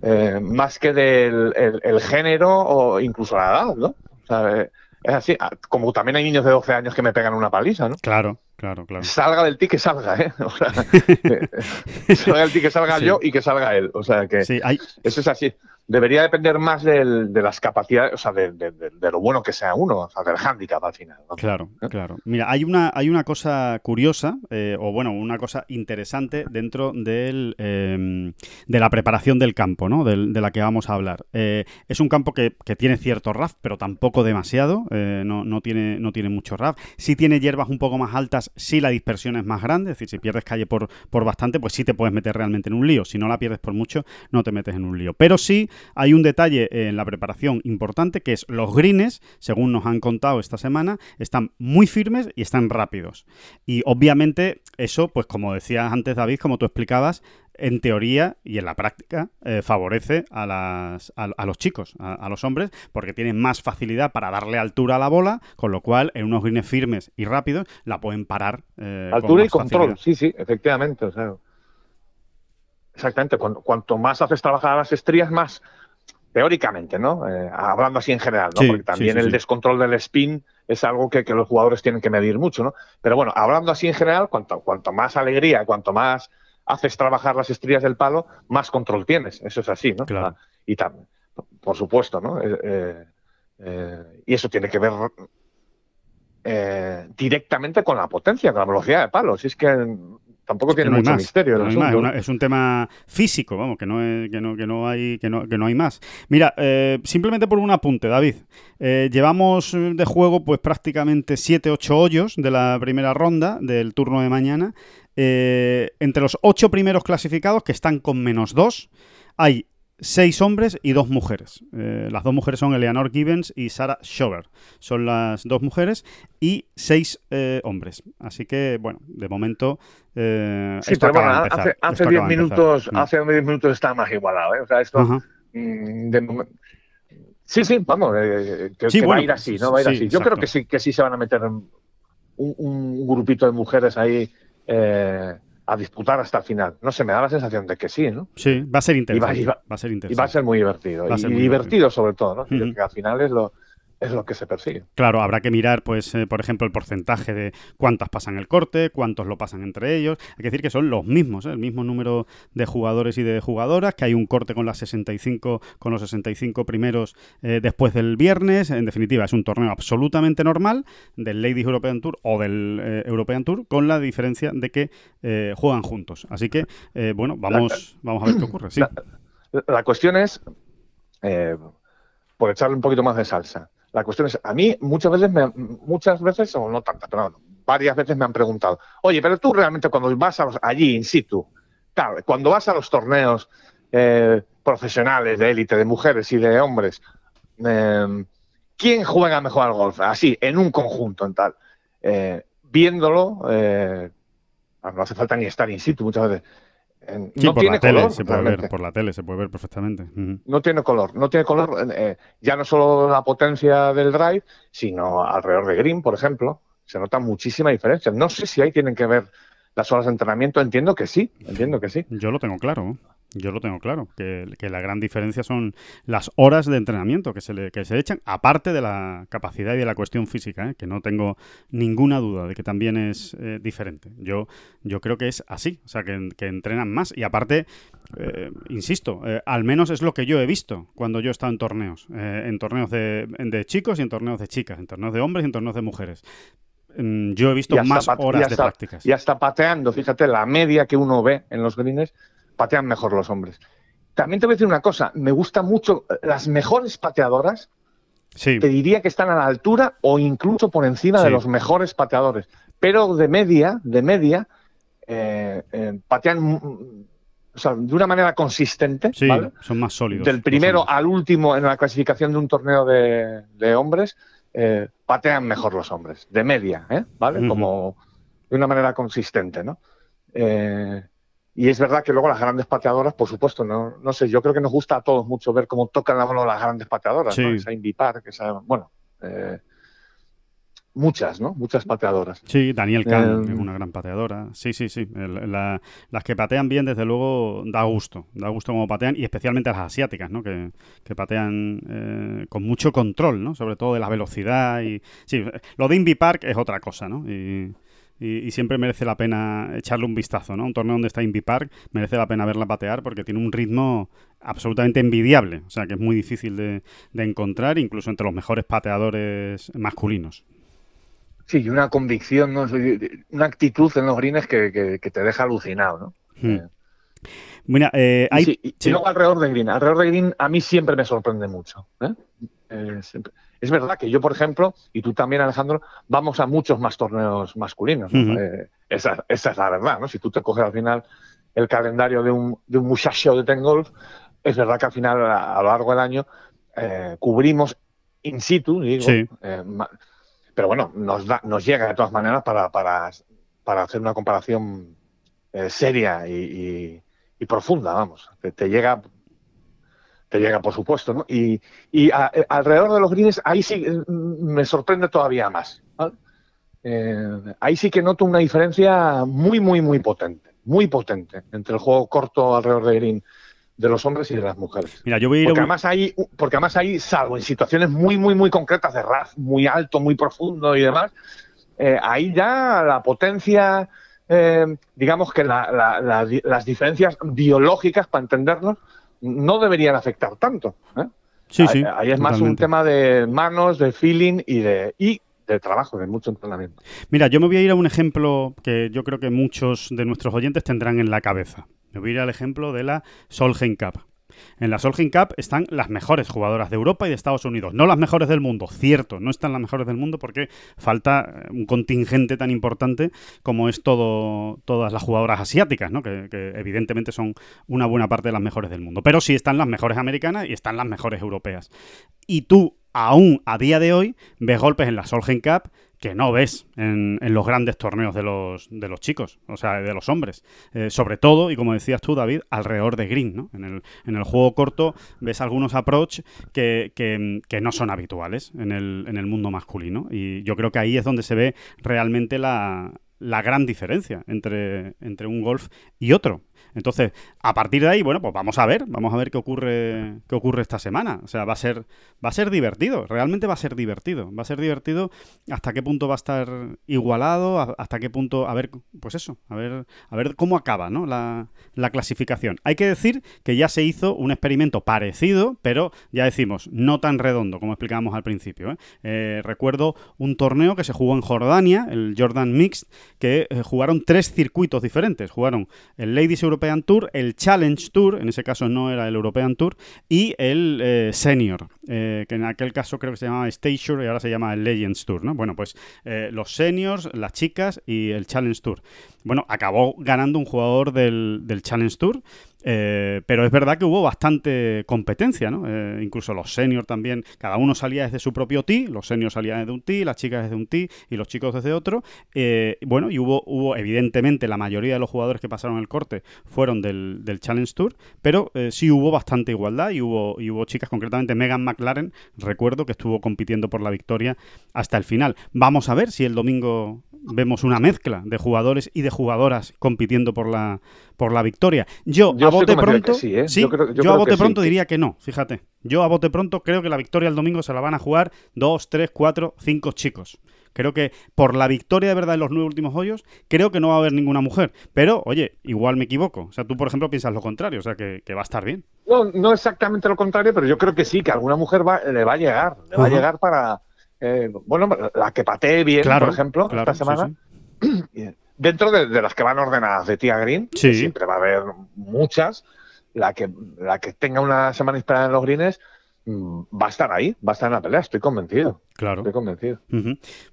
eh, más que del el, género o incluso la edad, ¿no? O sea, es así, ah, como también hay niños de 12 años que me pegan una paliza, ¿no? Claro, claro, claro. Salga del ti que salga, ¿eh? O sea, salga del ti que salga yo y que salga él. O sea que sí, hay... eso es así. Debería depender más de las capacidades, o sea, de, lo bueno que sea uno, o sea, del hándicap al final. Claro, ¿Eh? claro. Mira, hay una, hay una cosa curiosa, eh, o bueno, una cosa interesante dentro del, em, de la preparación del campo, ¿no? de la que vamos a hablar. Eh, es un campo que, tiene cierto RAF, pero tampoco demasiado, no, no, tiene, no tiene mucho RAF. Si tiene hierbas un poco más altas, sí la dispersión es más grande, es decir, si pierdes calle por, por bastante, pues sí te puedes meter realmente en un lío. Si no la pierdes por mucho, no te metes en un lío. Pero sí hay un detalle en la preparación importante que es los greens, según nos han contado esta semana, están muy firmes y están rápidos. Y obviamente eso, pues como decías antes David, como tú explicabas, en teoría y en la práctica eh, favorece a, las, a, los chicos, a, los hombres, porque tienen más facilidad para darle altura a la bola, con lo cual en unos greens firmes y rápidos la pueden parar. Eh, altura y control, sí, sí, efectivamente. Exactamente, cuanto, más haces trabajar a las estrías, más teóricamente, ¿no? Eh, hablando así en general, ¿no? Porque también el descontrol del spin es algo que, los jugadores tienen que medir mucho, ¿no? Pero bueno, hablando así en general, cuanto, cuanto más alegría, cuanto más haces trabajar las estrellas del palo, más control tienes. Eso es así, ¿no? Claro. Y también, por supuesto, ¿no? Eh, eh, y eso tiene que ver directamente con la potencia, con la velocidad de palo. Si es que tampoco tiene mucho misterio. es un tema físico, vamos, que no, que no, que no, hay, que no, que no hay más. Mira, eh, simplemente por un apunte, David. Eh, llevamos de juego pues prácticamente 7-8 hoyos de la primera ronda del turno de mañana. Eh, entre los 8 primeros clasificados, que están con menos 2, hay seis hombres y dos mujeres. Eh, las dos mujeres son Eleanor Gibbons y Sarah Schober. Son las dos mujeres y seis eh, hombres. Así que, bueno, de momento. Eh, sí, pero bueno, hace, diez minutos, mm. hace diez minutos está más igualado. ¿eh? O sea, esto. Mm, sí, sí, vamos, que, va a ir así, ¿no? Va a ir así. Yo creo que sí, que sí se van a meter un, un grupito de mujeres ahí. Eh, a disputar hasta el final. No sé, me da la sensación de que sí, ¿no? Sí, va a ser interesante. Y va, a ser interesante. Y va a ser muy divertido. y divertido, sobre todo, ¿no? Que al final es lo, es lo que se persigue. Claro, habrá que mirar, pues, eh, por ejemplo, el porcentaje de cuántas pasan el corte, cuántos lo pasan entre ellos. Hay que decir que son los mismos, ¿eh? el mismo número de jugadores y de jugadoras, que hay un corte con las 65, con los 65 primeros eh, después del viernes. En definitiva, es un torneo absolutamente normal del Ladies European Tour o del European Tour, con la diferencia de que juegan juntos. Así que, bueno, vamos, vamos a ver qué ocurre. Sí. la cuestión es, por echarle un poquito más de salsa la cuestión es, a mí muchas veces, me, muchas veces, o no tantas, pero varias veces me han preguntado, oye, pero tú realmente cuando vas a los, allí, in situ, claro, cuando vas a los torneos eh, profesionales de élite, de mujeres y de hombres, em, ¿quién juega mejor al golf? Así, en un conjunto, en tal. Eh, viéndolo, eh, no hace falta ni estar in situ muchas veces no tiene color. se puede ver, por la tele se puede ver perfectamente. No tiene color. No tiene color, eh, ya no solo la potencia del drive, sino alrededor de green, por ejemplo. Se nota muchísima diferencia. No sé si ahí tienen que ver las horas de entrenamiento. Entiendo que sí, entiendo que sí. Yo lo tengo claro. Yo lo tengo claro, que, la gran diferencia son las horas de entrenamiento que se, le, que se echan, aparte de la capacidad y de la cuestión física, ¿eh? que no tengo ninguna duda de que también es eh, diferente. Yo, yo creo que es así, o sea, que, entrenan más y aparte, eh, insisto, al menos es lo que yo he visto cuando yo he estado en torneos, en torneos de, de, chicos y en torneos de chicas, en torneos de hombres y en torneos de mujeres mm, yo he visto más horas de prácticas. Y hasta pateando, fíjate, la media que uno ve en los greens patean mejor los hombres. También te voy a decir una cosa, me gustan mucho las mejores pateadoras. Te diría que están a la altura o incluso por encima de los mejores pateadores. Pero de media, de media, eh, eh, patean de una manera consistente. son más sólidos. Del primero al último en la clasificación de un torneo de, hombres, eh, patean mejor los hombres, de media, ¿vale? Como de una manera consistente, ¿no? Y es verdad que luego las grandes pateadoras, por supuesto, no, no sé, yo creo que nos gusta a todos mucho ver cómo tocan la mano las grandes pateadoras, sí. ¿no? Esa Indy Park, esa, bueno, eh, muchas, ¿no? Muchas pateadoras. Sí, Daniel Kahn es em, una gran pateadora. Sí, sí, sí. las que patean bien, desde luego, da gusto. Da gusto como patean y especialmente las asiáticas, ¿no? Que, que patean eh, con mucho control, ¿no? Sobre todo de la velocidad y... Sí, lo de Indy Park es otra cosa, ¿no? Y y, siempre merece la pena echarle un vistazo, ¿no? Un torneo donde está Indy Park merece la pena verla patear porque tiene un ritmo absolutamente envidiable, o sea que es muy difícil de, encontrar, incluso entre los mejores pateadores masculinos. Sí, y una convicción, ¿no? una actitud en los greens que, te deja alucinado, ¿no? Hmm. Eh, Mira, eh, hay... y, luego alrededor de Green. Alrededor de Green a mí siempre me sorprende mucho. ¿eh? Eh, es verdad que yo, por ejemplo, y tú también, Alejandro, vamos a muchos más torneos masculinos. esa, es la verdad, ¿no? Si tú te coges al final el calendario de un, de un muchacho de Ten Golf, es verdad que al final, a, lo largo del año, cubrimos in situ, digo, pero bueno, nos, nos llega de todas maneras para, para, para hacer una comparación seria y y profunda, vamos. Te, llega, te llega por supuesto, ¿no? Y, y alrededor de los greens, ahí sí eh, me sorprende todavía más. Eh, ahí sí que noto una diferencia muy, muy, muy potente, muy potente entre el juego corto alrededor de green de los hombres y de las mujeres. Mira, yo voy a porque, además hay, porque además hay, salvo en situaciones muy, muy, muy concretas de RAF muy alto, muy profundo y demás, eh, ahí ya la potencia eh, digamos que las diferencias biológicas, para entendernos, no deberían afectar tanto. ¿eh? Sí, sí. Ahí es más un tema de manos, de feeling y de, y de trabajo, de mucho entrenamiento. Mira, yo me voy a ir a un ejemplo que yo creo que muchos de nuestros oyentes tendrán en la cabeza. Me voy a ir al ejemplo de la Solheim Cup. En la Solheim Cup están las mejores jugadoras de Europa y de Estados Unidos. No las mejores del mundo, cierto, no están las mejores del mundo porque falta eh, un contingente tan importante como es todo, todas las jugadoras asiáticas, ¿no? que, evidentemente son una buena parte de las mejores del mundo. Pero sí están las mejores americanas y están las mejores europeas. Y tú, aún a día de hoy, ves golpes en la Solheim Cup que no ves en, los grandes torneos de los, de los chicos, o sea, de los hombres. Eh, sobre todo, y como decías tú, David, alrededor de Green, ¿no? En el, en el juego corto ves algunos approach que, que, no son habituales en el, en el mundo masculino. Y yo creo que ahí es donde se ve realmente la, la gran diferencia entre, entre un golf y otro. Entonces, a partir de ahí, bueno, pues vamos a ver, vamos a ver qué ocurre, qué ocurre esta semana. O sea, va a ser, va a ser divertido, realmente va a ser divertido. Va a ser divertido hasta qué punto va a estar igualado, hasta qué punto, a ver, pues eso, a ver, a ver cómo acaba, ¿no? La, clasificación. Hay que decir que ya se hizo un experimento parecido, pero ya decimos, no tan redondo como explicábamos al principio. ¿eh? Eh, recuerdo un torneo que se jugó en Jordania, el Jordan Mixed, que eh, jugaron tres circuitos diferentes. Jugaron el Ladies European Tour, el Challenge Tour, en ese caso no era el European Tour, y el eh, Senior, eh, que en aquel caso creo que se llamaba Stage y ahora se llama el Legends Tour, ¿no? Bueno, pues eh, los seniors, las chicas y el Challenge Tour. Bueno, acabó ganando un jugador del, del Challenge Tour, eh, pero es verdad que hubo bastante competencia, ¿no? Eh, incluso los seniors también, cada uno salía desde su propio tee, los seniors salían desde un tee, las chicas desde un tee y los chicos desde otro. Eh, bueno, y hubo, hubo, evidentemente, la mayoría de los jugadores que pasaron el corte fueron del, Challenge Tour, pero sí hubo bastante igualdad y hubo, y hubo chicas, concretamente Megan McLaren, recuerdo que estuvo compitiendo por la victoria hasta el final. Vamos a ver si el domingo vemos una mezcla de jugadores y de jugadoras compitiendo por la, por la victoria. Yo, a bote pronto, ¿eh? yo, a bote pronto diría que no, fíjate. Yo a bote pronto creo que la victoria el domingo se la van a jugar dos, tres, cuatro, cinco chicos. Creo que por la victoria de verdad en los nueve últimos hoyos, creo que no va a haber ninguna mujer. Pero, oye, igual me equivoco. O sea, tú, por ejemplo, piensas lo contrario, o sea, que, va a estar bien. No, no exactamente lo contrario, pero yo creo que sí, que alguna mujer le va a llegar. Le va a llegar para, eh, bueno, la que patee bien, por ejemplo, esta semana. Dentro de, las que van ordenadas de Tia Green, siempre va a haber muchas, la que, la que tenga una semana inspirada en los greens va a estar ahí, va a estar en la pelea, estoy convencido. Claro. Estoy convencido.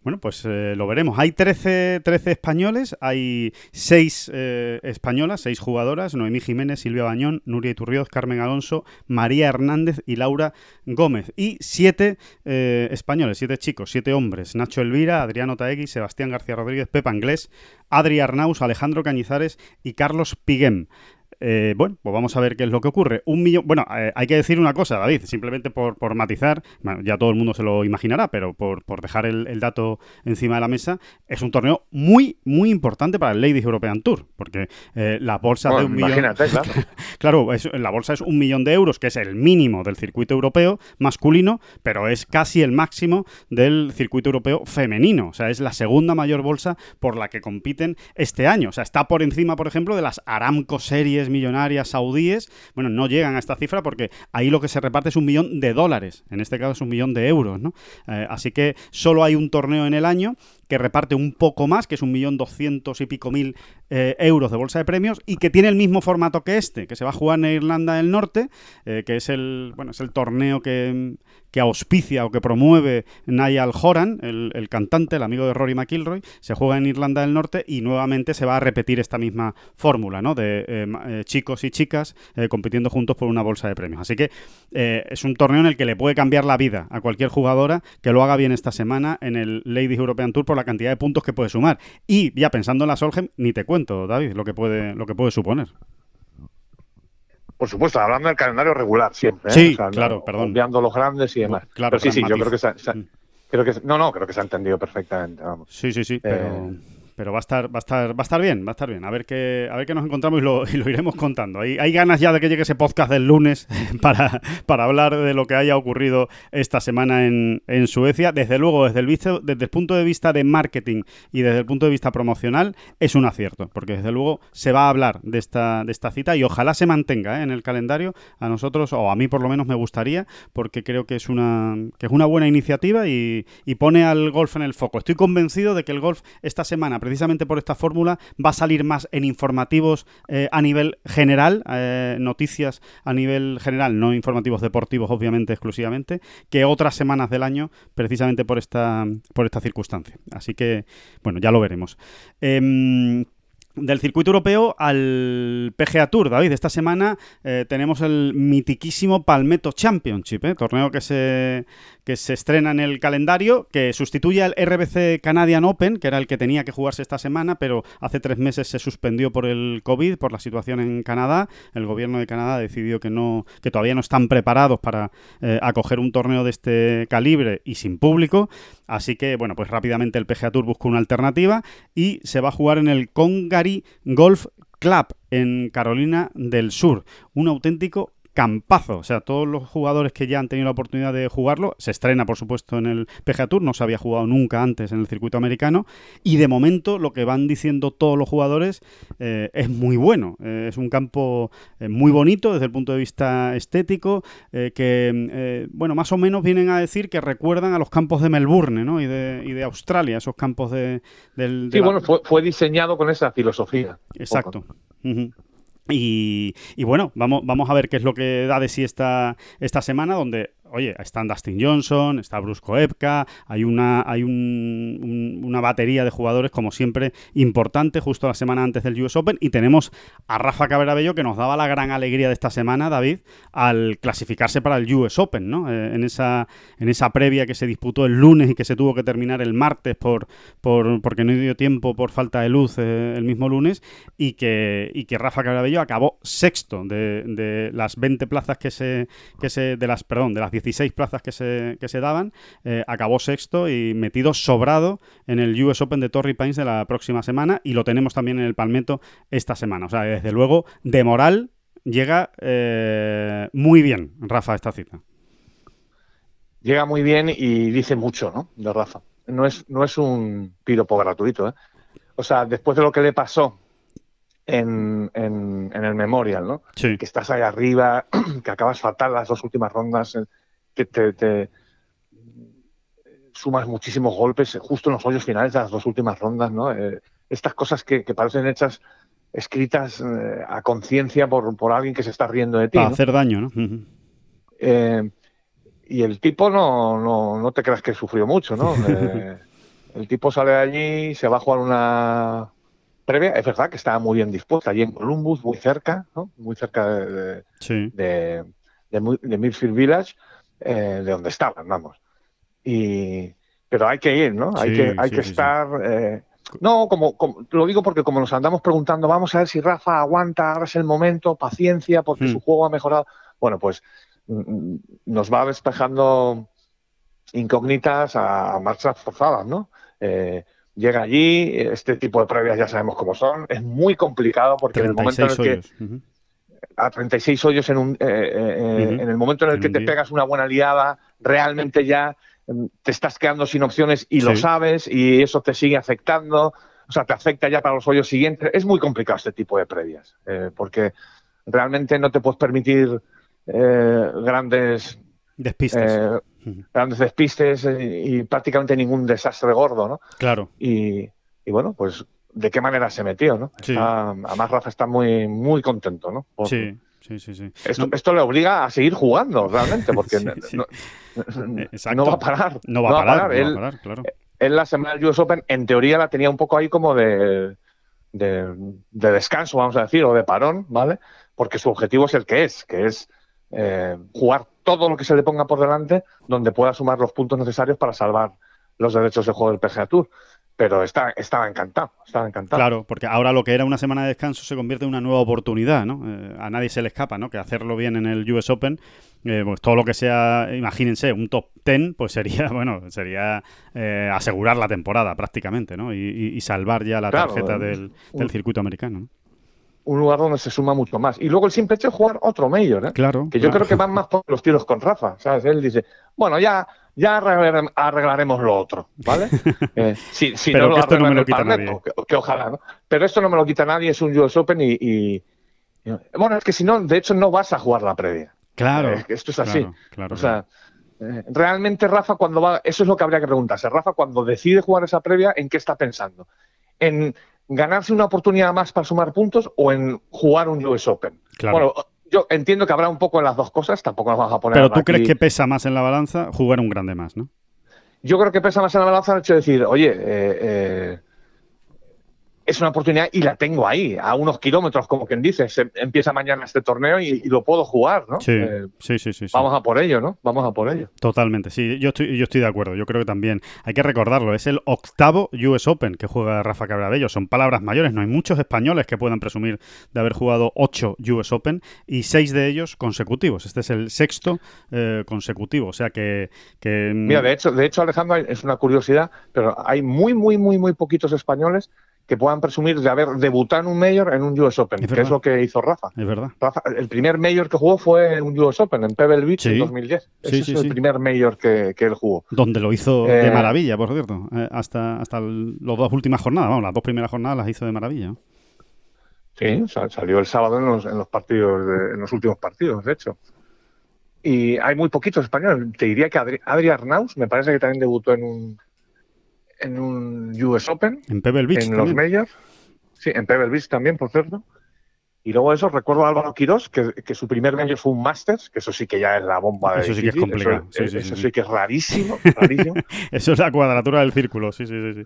Bueno, pues eh, lo veremos. Hay 13, 13 españoles, hay 6 eh, españolas, 6 jugadoras, Noemí Jiménez, Silvia Bañón, Nuria Iturrioz, Carmen Alonso, María Hernández y Laura Gómez. Y 7 eh, españoles, 7 chicos, 7 hombres, Nacho Elvira, Adriano Taegui, Sebastián García Rodríguez, Pepa Anglés, Adri Arnaus, Alejandro Cañizares y Carlos Piguem. Eh, bueno, pues vamos a ver qué es lo que ocurre. Un millón. Bueno, eh, hay que decir una cosa, David, simplemente por, por matizar, ya todo el mundo se lo imaginará, pero por, por dejar el, dato encima de la mesa, es un torneo muy, muy importante para el Ladies European Tour, porque eh, la bolsa de un millón. Claro, claro la bolsa es un millón de euros, que es el mínimo del circuito europeo masculino, pero es casi el máximo del circuito europeo femenino. O sea, es la segunda mayor bolsa por la que compiten este año. O sea, está por encima, por ejemplo, de las Aramco Series millonarias saudíes, bueno, no llegan a esta cifra porque ahí lo que se reparte es un millón de dólares, en este caso es un millón de euros, ¿no? Eh, así que solo hay un torneo en el año que reparte un poco más, que es un millón doscientos y pico mil eh, euros de bolsa de premios, y que tiene el mismo formato que este, que se va a jugar en Irlanda del Norte, eh, que es el, bueno, es el torneo que, que auspicia o que promueve Niall Horan, el, cantante, el amigo de Rory McIlroy, se juega en Irlanda del Norte y nuevamente se va a repetir esta misma fórmula, ¿no? De eh, chicos y chicas eh, compitiendo juntos por una bolsa de premios. Así que es un torneo en el que le puede cambiar la vida a cualquier jugadora que lo haga bien esta semana en el Ladies European Tour por la cantidad de puntos que puede sumar. Y ya pensando en la Solheim, ni te cuento, David, lo que puede, lo que puede suponer. Por supuesto, hablando del calendario regular siempre. ¿eh? Sí, claro, perdón. Enviando los grandes y demás. Claro, pero sí, sí, yo creo que, se, mm. creo que no, no, creo que se ha entendido perfectamente. Vamos. Sí, sí, sí, pero eh, pero va a estar, va a estar, va a estar bien, va a estar bien. A ver qué, a ver qué nos encontramos y lo, iremos contando. Hay, hay, ganas ya de que llegue ese podcast del lunes para, para hablar de lo que haya ocurrido esta semana en, en Suecia. Desde luego, desde el, visto, desde el punto de vista de marketing y desde el punto de vista promocional, es un acierto, porque desde luego se va a hablar de esta, de esta cita y ojalá se mantenga ¿eh? en el calendario. A nosotros, o a mí por lo menos me gustaría, porque creo que es una, que es una buena iniciativa y, y pone al golf en el foco. Estoy convencido de que el golf esta semana precisamente por esta fórmula, va a salir más en informativos eh, a nivel general, eh, noticias a nivel general, no informativos deportivos, obviamente, exclusivamente, que otras semanas del año, precisamente por esta, por esta circunstancia. Así que, bueno, ya lo veremos. Em, del circuito europeo al PGA Tour, David. Esta semana eh, tenemos el mitiquísimo Palmetto Championship, ¿eh? torneo que se, que se estrena en el calendario, que sustituye al RBC Canadian Open, que era el que tenía que jugarse esta semana, pero hace tres meses se suspendió por el COVID, por la situación en Canadá. El gobierno de Canadá decidió que no, que todavía no están preparados para eh, acoger un torneo de este calibre y sin público. Así que, bueno, pues rápidamente el PGA Tour buscó una alternativa y se va a jugar en el Congari Golf Club en Carolina del Sur. Un auténtico campazo. O sea, todos los jugadores que ya han tenido la oportunidad de jugarlo, se estrena por supuesto en el PGA Tour, no se había jugado nunca antes en el circuito americano, y de momento lo que van diciendo todos los jugadores eh, es muy bueno. Eh, es un campo eh, muy bonito desde el punto de vista estético, que, bueno, más o menos vienen a decir que recuerdan a los campos de Melbourne ¿no? y, de, y de Australia, esos campos de... Del, sí, bueno, fue, diseñado con esa filosofía. Exacto. Y, bueno, vamos, vamos a ver qué es lo que da de sí esta, esta semana, donde oye, están Dustin Johnson, está Brusco Epka, hay una, hay una batería de jugadores, como siempre, importante, justo la semana antes del US Open, y tenemos a Rafa Cabrera-Bello que nos daba la gran alegría de esta semana, David, al clasificarse para el US Open, ¿no? Eh, en, esa, en esa previa que se disputó el lunes y que se tuvo que terminar el martes por, por porque no dio tiempo por falta de luz eh, el mismo lunes, y que, y que Rafa Cabrera-Bello acabó sexto de, de, las 20 plazas que se, que se, de las, perdón, de las 16 plazas que se, que se daban, eh, acabó sexto y metido sobrado en el US Open de Torrey Pines de la próxima semana y lo tenemos también en el Palmetto esta semana. O sea, desde luego, de moral llega eh, muy bien Rafa esta cita. Llega muy bien y dice mucho, ¿no? De Rafa. No es, no es un piropo gratuito, ¿eh? O sea, después de lo que le pasó en, en, el Memorial, ¿no? Que estás ahí arriba, que acabas fatal las dos últimas rondas, te, sumas muchísimos golpes justo en los hoyos finales de las dos últimas rondas, ¿no? Eh, estas cosas que, parecen hechas, escritas eh, a conciencia por, por, alguien que se está riendo de ti. Para hacer daño, ¿no? Eh, y el tipo no, no, no, te creas que sufrió mucho, ¿no? el tipo sale de allí, se va a jugar una previa, es verdad que estaba muy bien dispuesta allí en Columbus, muy cerca, ¿no? Muy cerca de, de, de Milfield Village eh, de donde estaban, vamos. Y, pero hay que ir, ¿no? Hay que, hay que estar... Eh, No, como, lo digo porque como nos andamos preguntando, vamos a ver si Rafa aguanta, ahora es el momento, paciencia, porque su hmm. juego ha mejorado. Bueno, pues mm, mm, nos va despejando incógnitas a marchas forzadas, ¿no? Eh, llega allí, este tipo de previas ya sabemos cómo son, es muy complicado porque en el momento en el que... A 36 hoyos en, un, eh, eh, en el momento en el que te pegas una buena liada, realmente ya mm, te estás quedando sin opciones y lo sabes y eso te sigue afectando, o sea, te afecta ya para los hoyos siguientes. Es muy complicado este tipo de previas, porque realmente no te puedes permitir grandes despistes grandes despistes eh, y prácticamente ningún desastre gordo, ¿no? Claro. Y, bueno, pues de qué manera se metió, ¿no? además Rafa está muy, muy contento, ¿no? sí. Sí, sí, sí. Esto, le obliga a seguir jugando realmente, porque no, va a parar. No va, a parar, él, claro. Él la semana del US Open, en teoría, la tenía un poco ahí como de, de, descanso, vamos a decir, o de parón, ¿vale? Porque su objetivo es el que es, que es eh, jugar todo lo que se le ponga por delante donde pueda sumar los puntos necesarios para salvar los derechos de juego del PGA Tour. Pero está, estaba encantado, estaba encantado. Claro, porque ahora lo que era una semana de descanso se convierte en una nueva oportunidad, ¿no? Eh, a nadie se le escapa, ¿no? Que hacerlo bien en el US Open, eh, pues todo lo que sea, imagínense, un top 10, pues sería, bueno, sería eh, asegurar la temporada prácticamente, ¿no? Y, salvar ya la tarjeta del, del circuito americano, ¿no? un lugar donde se suma mucho más. Y luego el simple hecho de jugar otro Major, ¿eh? Claro. Que yo creo que van más por los tiros con Rafa, ¿sabes? Él dice, bueno, ya, ya arreglaremos lo otro, ¿vale? Eh, si, Pero no que esto no me lo quita nadie. Que, ojalá, ¿no? Pero esto no me lo quita nadie, es un US Open y, Bueno, es que si no, de hecho no vas a jugar la previa. Claro. Eh, esto es así. o sea, eh, realmente Rafa cuando va... Eso es lo que habría que preguntarse. Rafa cuando decide jugar esa previa, ¿en qué está pensando? En ganarse una oportunidad más para sumar puntos o en jugar un US Open. Bueno, yo entiendo que habrá un poco en las dos cosas, tampoco nos vamos a poner. Pero tú crees que pesa más en la balanza jugar un grande más, ¿no? Yo creo que pesa más en la balanza el hecho de decir, oye, eh, eh, es una oportunidad y la tengo ahí, a unos kilómetros, como quien dice. Se empieza mañana este torneo y, lo puedo jugar, ¿no? Eh, sí, sí, sí, Vamos a por ello, ¿no? Vamos a por ello. Totalmente, sí, yo estoy, yo estoy de acuerdo. Yo creo que también hay que recordarlo. Es el octavo US Open que juega Rafa Cabrabello. Son palabras mayores. No hay muchos españoles que puedan presumir de haber jugado ocho US Open y seis de ellos consecutivos. Este es el sexto eh, consecutivo. O sea que, que. Mira, de hecho, de hecho, Alejandro, es una curiosidad, pero hay muy, muy, muy, muy poquitos españoles que puedan presumir de haber debutado en un Mayor en un US Open, que es lo que hizo Rafa. Es verdad. el primer Mayor que jugó fue un US Open en Pebble Beach en 2010. Ese es el primer Mayor que, él jugó. Donde lo hizo de eh, maravilla, por cierto. Eh, hasta hasta las dos últimas jornadas, vamos, las dos primeras jornadas las hizo de maravilla. Sí, salió el sábado en los, partidos, en los últimos partidos, de hecho. Y hay muy poquitos españoles. Te diría que Adri, Arnaus, me parece que también debutó en un, en un US Open. En Pebble Beach. En los Majors. Sí, en Pebble Beach también, por cierto. Y luego eso, recuerdo a Álvaro Quirós, que, su primer Major fue un Masters, que eso sí que ya es la bomba de Eso sí que es complicado. Eso, sí, que es rarísimo. eso es la cuadratura del círculo, sí, sí, sí.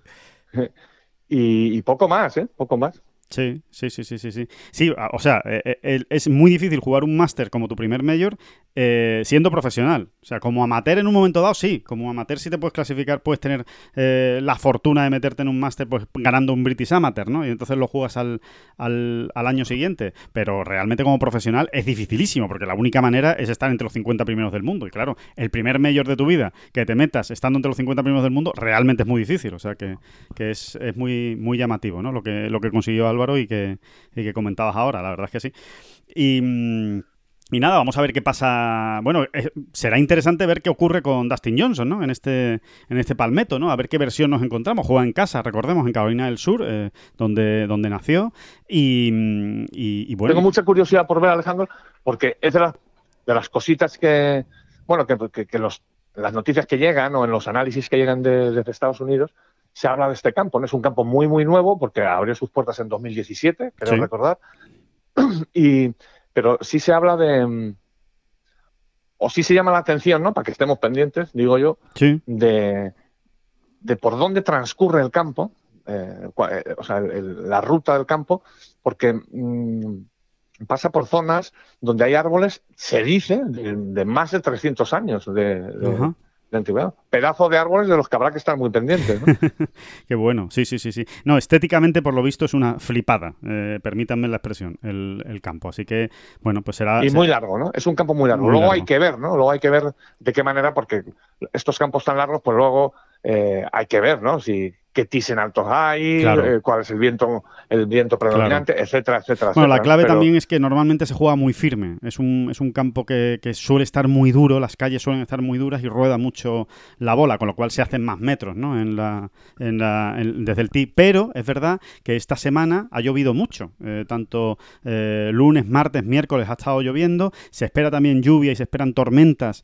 sí. y, y poco más, ¿eh? Poco más. Sí, sí, sí, sí, sí, sí. Sí, o sea, eh, eh, es muy difícil jugar un máster como tu primer mayor eh, siendo profesional. O sea, como amateur en un momento dado, sí. Como amateur sí te puedes clasificar, puedes tener la fortuna de meterte en un máster pues, ganando un British Amateur, ¿no? Y entonces lo juegas al, al, al, año siguiente. Pero realmente como profesional es dificilísimo, porque la única manera es estar entre los 50 primeros del mundo. Y claro, el primer mayor de tu vida que te metas estando entre los 50 primeros del mundo realmente es muy difícil. O sea, que, que es, es, muy, muy llamativo, ¿no? Lo que, lo que consiguió y que, comentabas ahora, la verdad es que sí. Y. Mm, y nada, vamos a ver qué pasa. Bueno, eh, será interesante ver qué ocurre con Dustin Johnson, ¿no? En este, en este palmeto, ¿no? A ver qué versión nos encontramos. Juega en casa, recordemos, en Carolina del Sur, eh, donde, donde nació. Mm, y, bueno. Tengo mucha curiosidad por ver, Alejandro, porque es de las, de las cositas que. Bueno, que, que, los, las noticias que llegan o en los análisis que llegan desde Estados Unidos se habla de este campo. No es un campo muy, muy nuevo porque abrió sus puertas en 2017, creo recordar. Y, pero sí se habla de. O sí se llama la atención, ¿no? Para que estemos pendientes, digo yo, de, de por dónde transcurre el campo, eh, eh, o sea, la ruta del campo, porque mm, pasa por zonas donde hay árboles, se dice, de, más de 300 años de, de árboles de los que habrá que estar muy pendientes. ¿no? Qué bueno, sí, sí, sí, sí. No, estéticamente, por lo visto, es una flipada, eh, permítanme la expresión, el, campo. Así que, bueno, pues será... Y muy largo, ¿no? Es un campo muy largo. luego hay que ver, ¿no? Luego hay que ver de qué manera, porque estos campos tan largos, pues luego eh, hay que ver, ¿no? Si qué tisen altos hay, eh, cuál es el viento, el viento predominante, etcétera, etcétera. Bueno, la clave también es que normalmente se juega muy firme. Es un, es un campo que, suele estar muy duro, las calles suelen estar muy duras y rueda mucho la bola, con lo cual se hacen más metros, ¿no? En la, en la, desde el tee. Pero es verdad que esta semana ha llovido mucho. Eh, tanto eh, lunes, martes, miércoles ha estado lloviendo. Se espera también lluvia y se esperan tormentas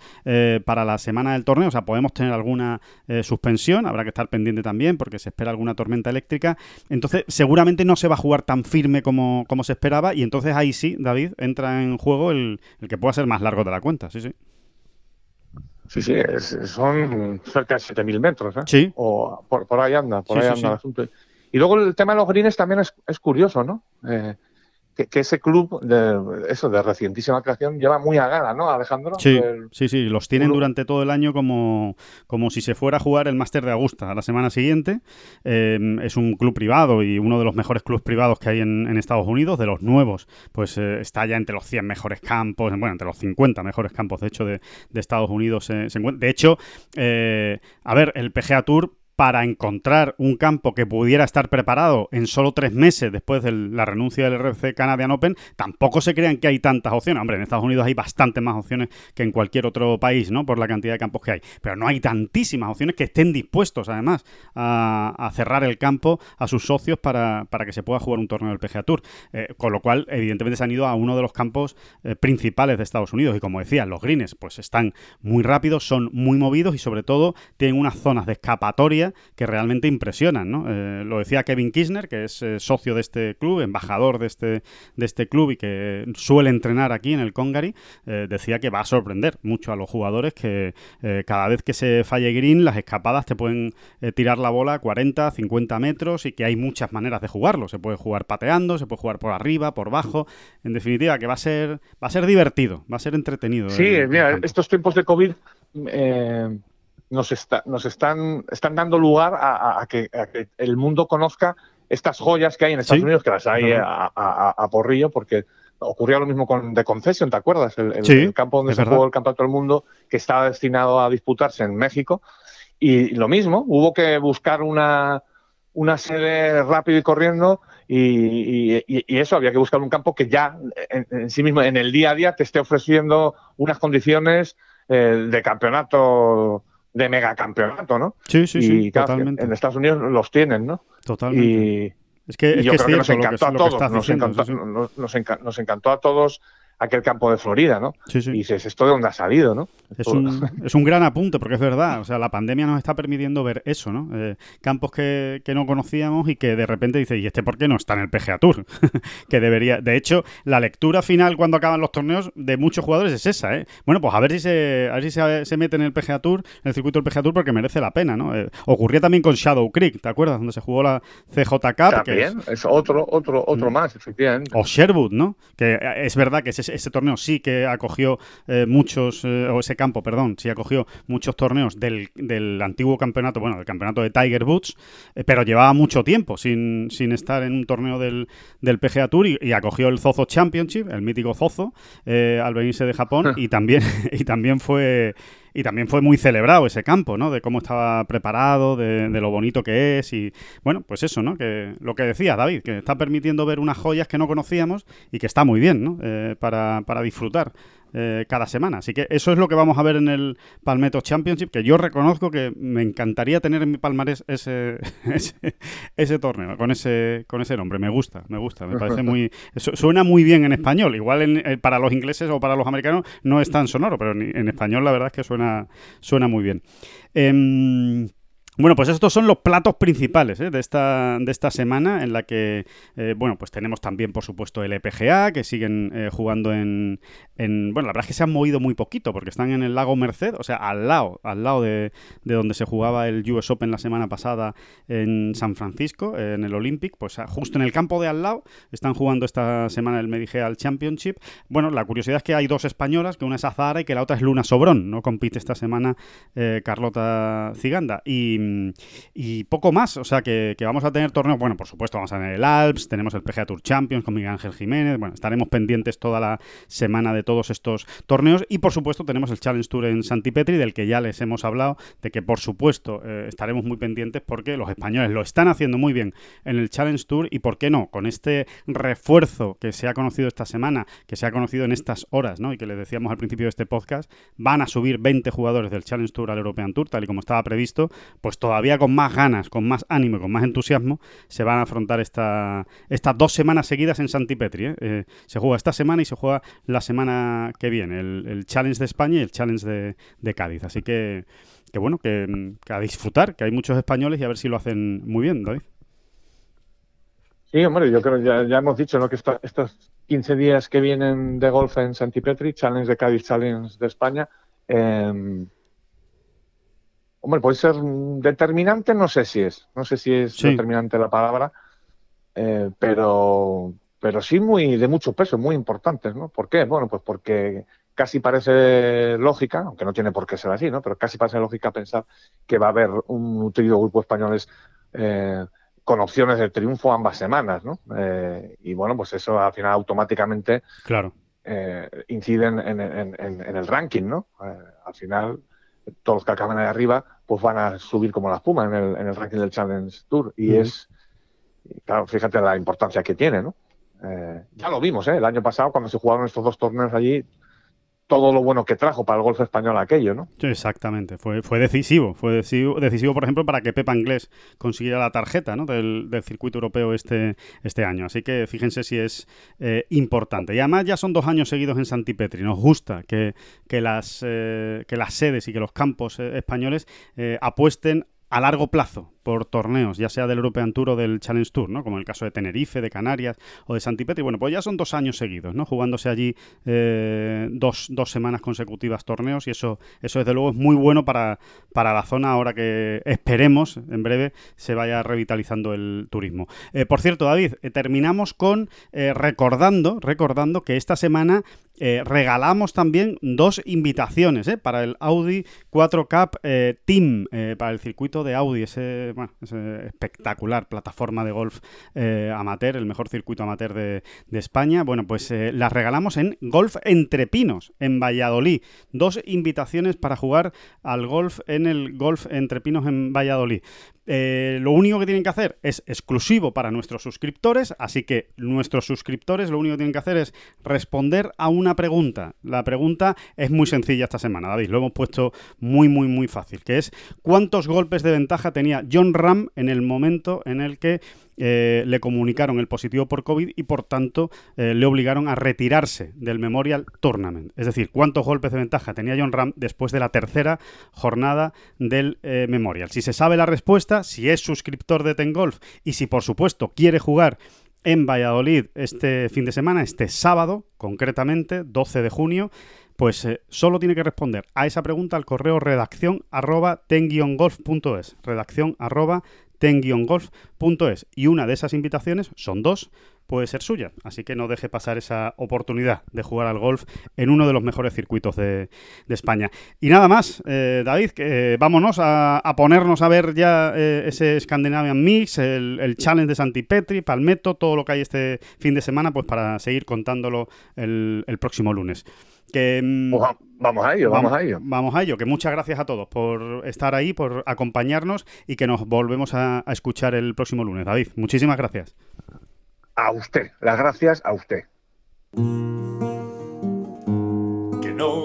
para la semana del torneo. O sea, podemos tener alguna suspensión. Habrá que estar pendiente también porque se espera alguna tormenta eléctrica. Entonces, seguramente no se va a jugar tan firme como, como se esperaba. Y entonces ahí sí, David, entra en juego el, el que pueda ser más largo de la cuenta. Sí, sí. Sí, sí, son cerca de 7.000 metros. ¿eh? Sí. O por, ahí anda, por ahí anda el asunto. Y luego el tema de los greens también es, es curioso, ¿no? Eh, que, ese club de eso de recientísima creación lleva muy a gana, ¿no, Alejandro? Sí, sí, sí, los tienen durante todo el año como, como si se fuera a jugar el Máster de Augusta la semana siguiente. Eh, es un club privado y uno de los mejores clubes privados que hay en, Estados Unidos, de los nuevos, pues eh, está ya entre los 100 mejores campos, bueno, entre los 50 mejores campos, de hecho, de, Estados Unidos se encuentra. De hecho, eh, a ver, el PGA Tour para encontrar un campo que pudiera estar preparado en solo tres meses después de la renuncia del RFC Canadian Open, tampoco se crean que hay tantas opciones. Hombre, en Estados Unidos hay bastantes más opciones que en cualquier otro país, ¿no? Por la cantidad de campos que hay. Pero no hay tantísimas opciones que estén dispuestos, además, a, cerrar el campo a sus socios para, que se pueda jugar un torneo del PGA Tour. Eh, con lo cual, evidentemente, se han ido a uno de los campos eh, principales de Estados Unidos. Y como decía, los greens, pues están muy rápidos, son muy movidos y sobre todo tienen unas zonas de escapatoria que realmente impresionan. ¿no? Eh, lo decía Kevin Kirchner, que es eh, socio de este club, embajador de este, de este club y que suele entrenar aquí en el Congari, eh, decía que va a sorprender mucho a los jugadores que cada vez que se falle green, las escapadas te pueden tirar la bola a 40, 50 metros y que hay muchas maneras de jugarlo. Se puede jugar pateando, se puede jugar por arriba, por bajo. En definitiva, que va a ser, va a ser divertido, va a ser entretenido. Sí, mira, estos tiempos de COVID nos, está, nos están, están dando lugar a, que, el mundo conozca estas joyas que hay en Estados Unidos, que las hay a, porrillo, porque ocurrió lo mismo con The Concession, ¿te acuerdas? El, campo donde se jugó el Campeonato del Mundo, que estaba destinado a disputarse en México. Y lo mismo, hubo que buscar una, una sede rápido y corriendo y, eso, había que buscar un campo que ya en, sí mismo, en el día a día, te esté ofreciendo unas condiciones eh, de campeonato de megacampeonato, ¿no? Sí, sí, sí, totalmente. En Estados Unidos los tienen, ¿no? Totalmente. Y, es que, es yo creo que nos encantó a todos, nos, encantó, nos, encantó a todos aquel campo de Florida, ¿no? Sí, sí. Y dices, ¿esto de dónde ha salido, no? Es un, es un, gran apunte, porque es verdad. O sea, la pandemia nos está permitiendo ver eso, ¿no? Eh, campos que, que, no conocíamos y que de repente dices, ¿y este por qué no está en el PGA Tour? que debería... De hecho, la lectura final cuando acaban los torneos de muchos jugadores es esa, ¿eh? Bueno, pues a ver si se, a ver si se, se mete en el PGA Tour, en el circuito del PGA Tour, porque merece la pena, ¿no? Eh, ocurría también con Shadow Creek, ¿te acuerdas? Donde se jugó la CJ Cup. También, es, otro, otro, otro mm. más, efectivamente. O Sherwood, ¿no? Que es verdad que ese, ese torneo sí que acogió eh, muchos, eh, o ese campo, perdón, sí acogió muchos torneos del, del antiguo campeonato, bueno, del campeonato de Tiger Woods, eh, pero llevaba mucho tiempo sin, sin, estar en un torneo del, del PGA Tour y, acogió el Zozo Championship, el mítico Zozo, al venirse de Japón y también, y también fue y también fue muy celebrado ese campo, ¿no? De cómo estaba preparado, de, de, lo bonito que es y, bueno, pues eso, ¿no? Que lo que decía David, que está permitiendo ver unas joyas que no conocíamos y que está muy bien, ¿no? Eh, para, para disfrutar. Eh, cada semana. Así que eso es lo que vamos a ver en el Palmetto Championship, que yo reconozco que me encantaría tener en mi palmarés ese, ese, torneo, con ese, con ese nombre. Me gusta, me gusta, me parece muy... Suena muy bien en español. Igual eh, para los ingleses o para los americanos no es tan sonoro, pero en, español la verdad es que suena, suena muy bien. Em, Bueno, pues estos son los platos principales ¿eh? de, esta, de esta semana en la que, eh, bueno, pues tenemos también, por supuesto, el EPGA, que siguen eh, jugando en, en, Bueno, la verdad es que se han movido muy poquito porque están en el lago Merced, o sea, al lado, al lado de, de donde se jugaba el US Open la semana pasada en San Francisco, en el Olympic, pues ah, justo en el campo de al lado están jugando esta semana el Medigeal Championship. Bueno, la curiosidad es que hay dos españolas, que una es Azahara y que la otra es Luna Sobrón, no compite esta semana Carlota Ciganda. Y y poco más. O sea que, vamos a tener torneos. Bueno, por supuesto, vamos a tener el Alps, tenemos el PGA Tour Champions con Miguel Ángel Jiménez. Bueno, estaremos pendientes toda la semana de todos estos torneos. Y por supuesto, tenemos el Challenge Tour en Santipetri, del que ya les hemos hablado, de que por supuesto eh, estaremos muy pendientes porque los españoles lo están haciendo muy bien en el Challenge Tour. Y por qué no, con este refuerzo que se ha conocido esta semana, que se ha conocido en estas horas, ¿no? Y que les decíamos al principio de este podcast, van a subir 20 jugadores del Challenge Tour al European Tour, tal y como estaba previsto, pues todavía con más ganas, con más ánimo con más entusiasmo, se van a afrontar esta, estas dos semanas seguidas en Santipetri. ¿eh? Eh, se juega esta semana y se juega la semana que viene, el, Challenge de España y el Challenge de, Cádiz. Así que, que bueno, que, a disfrutar, que hay muchos españoles y a ver si lo hacen muy bien, David. Sí, hombre, yo creo ya, ya hemos dicho ¿no? que estos 15 días que vienen de golf en Santipetri, Challenge de Cádiz, Challenge de España, eh, Hombre, puede ser determinante, no sé si es, no sé si es determinante la palabra, eh, pero, pero sí muy de mucho peso, muy importantes, ¿no? ¿Por qué? Bueno, pues porque casi parece lógica, aunque no tiene por qué ser así, ¿no? Pero casi parece lógica pensar que va a haber un nutrido grupo de españoles eh, con opciones de triunfo ambas semanas, ¿no? Eh, y bueno, pues eso al final automáticamente claro. incide en, en, el ranking, ¿no? al final todos los que acaban ahí arriba, pues van a subir como la espuma en el, en el ranking del Challenge Tour. Y es, claro, fíjate la importancia que tiene, ¿no? Eh, ya lo vimos, ¿eh? El año pasado, cuando se jugaron estos dos torneos allí, todo lo bueno que trajo para el golf español aquello, ¿no? exactamente, fue, fue decisivo, fue decisivo, decisivo, por ejemplo, para que Pepa Inglés consiguiera la tarjeta ¿no? del, circuito europeo este, este año. Así que fíjense si es eh, importante. Y además ya son dos años seguidos en Santipetri. Nos gusta que, que, las, eh, que las sedes y que los campos eh, españoles apuesten a largo plazo por torneos, ya sea del European Tour o del Challenge Tour, ¿no? Como el caso de Tenerife, de Canarias o de Santipetri. Bueno, pues ya son dos años seguidos, ¿no? Jugándose allí eh, dos, dos, semanas consecutivas torneos y eso, eso desde luego es muy bueno para, para la zona ahora que esperemos en breve se vaya revitalizando el turismo. Eh, por cierto, David, eh, terminamos con recordando, recordando que esta semana regalamos también dos invitaciones para el Audi 4 Cup Team, para el circuito de Audi, ese bueno, es eh, espectacular plataforma de golf eh, amateur, el mejor circuito amateur de, España. Bueno, pues eh, las regalamos en Golf Entre Pinos, en Valladolid. Dos invitaciones para jugar al golf en el Golf Entre Pinos en Valladolid. Eh, lo único que tienen que hacer es exclusivo para nuestros suscriptores, así que nuestros suscriptores lo único que tienen que hacer es responder a una pregunta. La pregunta es muy sencilla esta semana, David, lo hemos puesto muy, muy, muy fácil, que es ¿cuántos golpes de ventaja tenía John Ram en el momento en el que eh, le comunicaron el positivo por COVID y por tanto eh, le obligaron a retirarse del Memorial Tournament. Es decir, cuántos golpes de ventaja tenía John Ram después de la tercera jornada del eh, Memorial. Si se sabe la respuesta, si es suscriptor de Ten Golf y si por supuesto quiere jugar en Valladolid este fin de semana, este sábado concretamente, 12 de junio, pues solo tiene que responder a esa pregunta al correo redacción arroba ten-golf.es. Redacción arroba ten-golf.es. Y una de esas invitaciones, son dos, puede ser suya. Así que no deje pasar esa oportunidad de jugar al golf en uno de los mejores circuitos de, España. Y nada más, eh, David, que, eh, vámonos a, ponernos a ver ya eh, ese Scandinavian Mix, el, Challenge de Santipetri, Palmetto, todo lo que hay este fin de semana, pues para seguir contándolo el, el próximo lunes. Que, mm, pues vamos a ello, vamos, a ello. Vamos a ello, que muchas gracias a todos por estar ahí, por acompañarnos y que nos volvemos a, escuchar el próximo lunes. David, muchísimas gracias. A usted, las gracias a usted.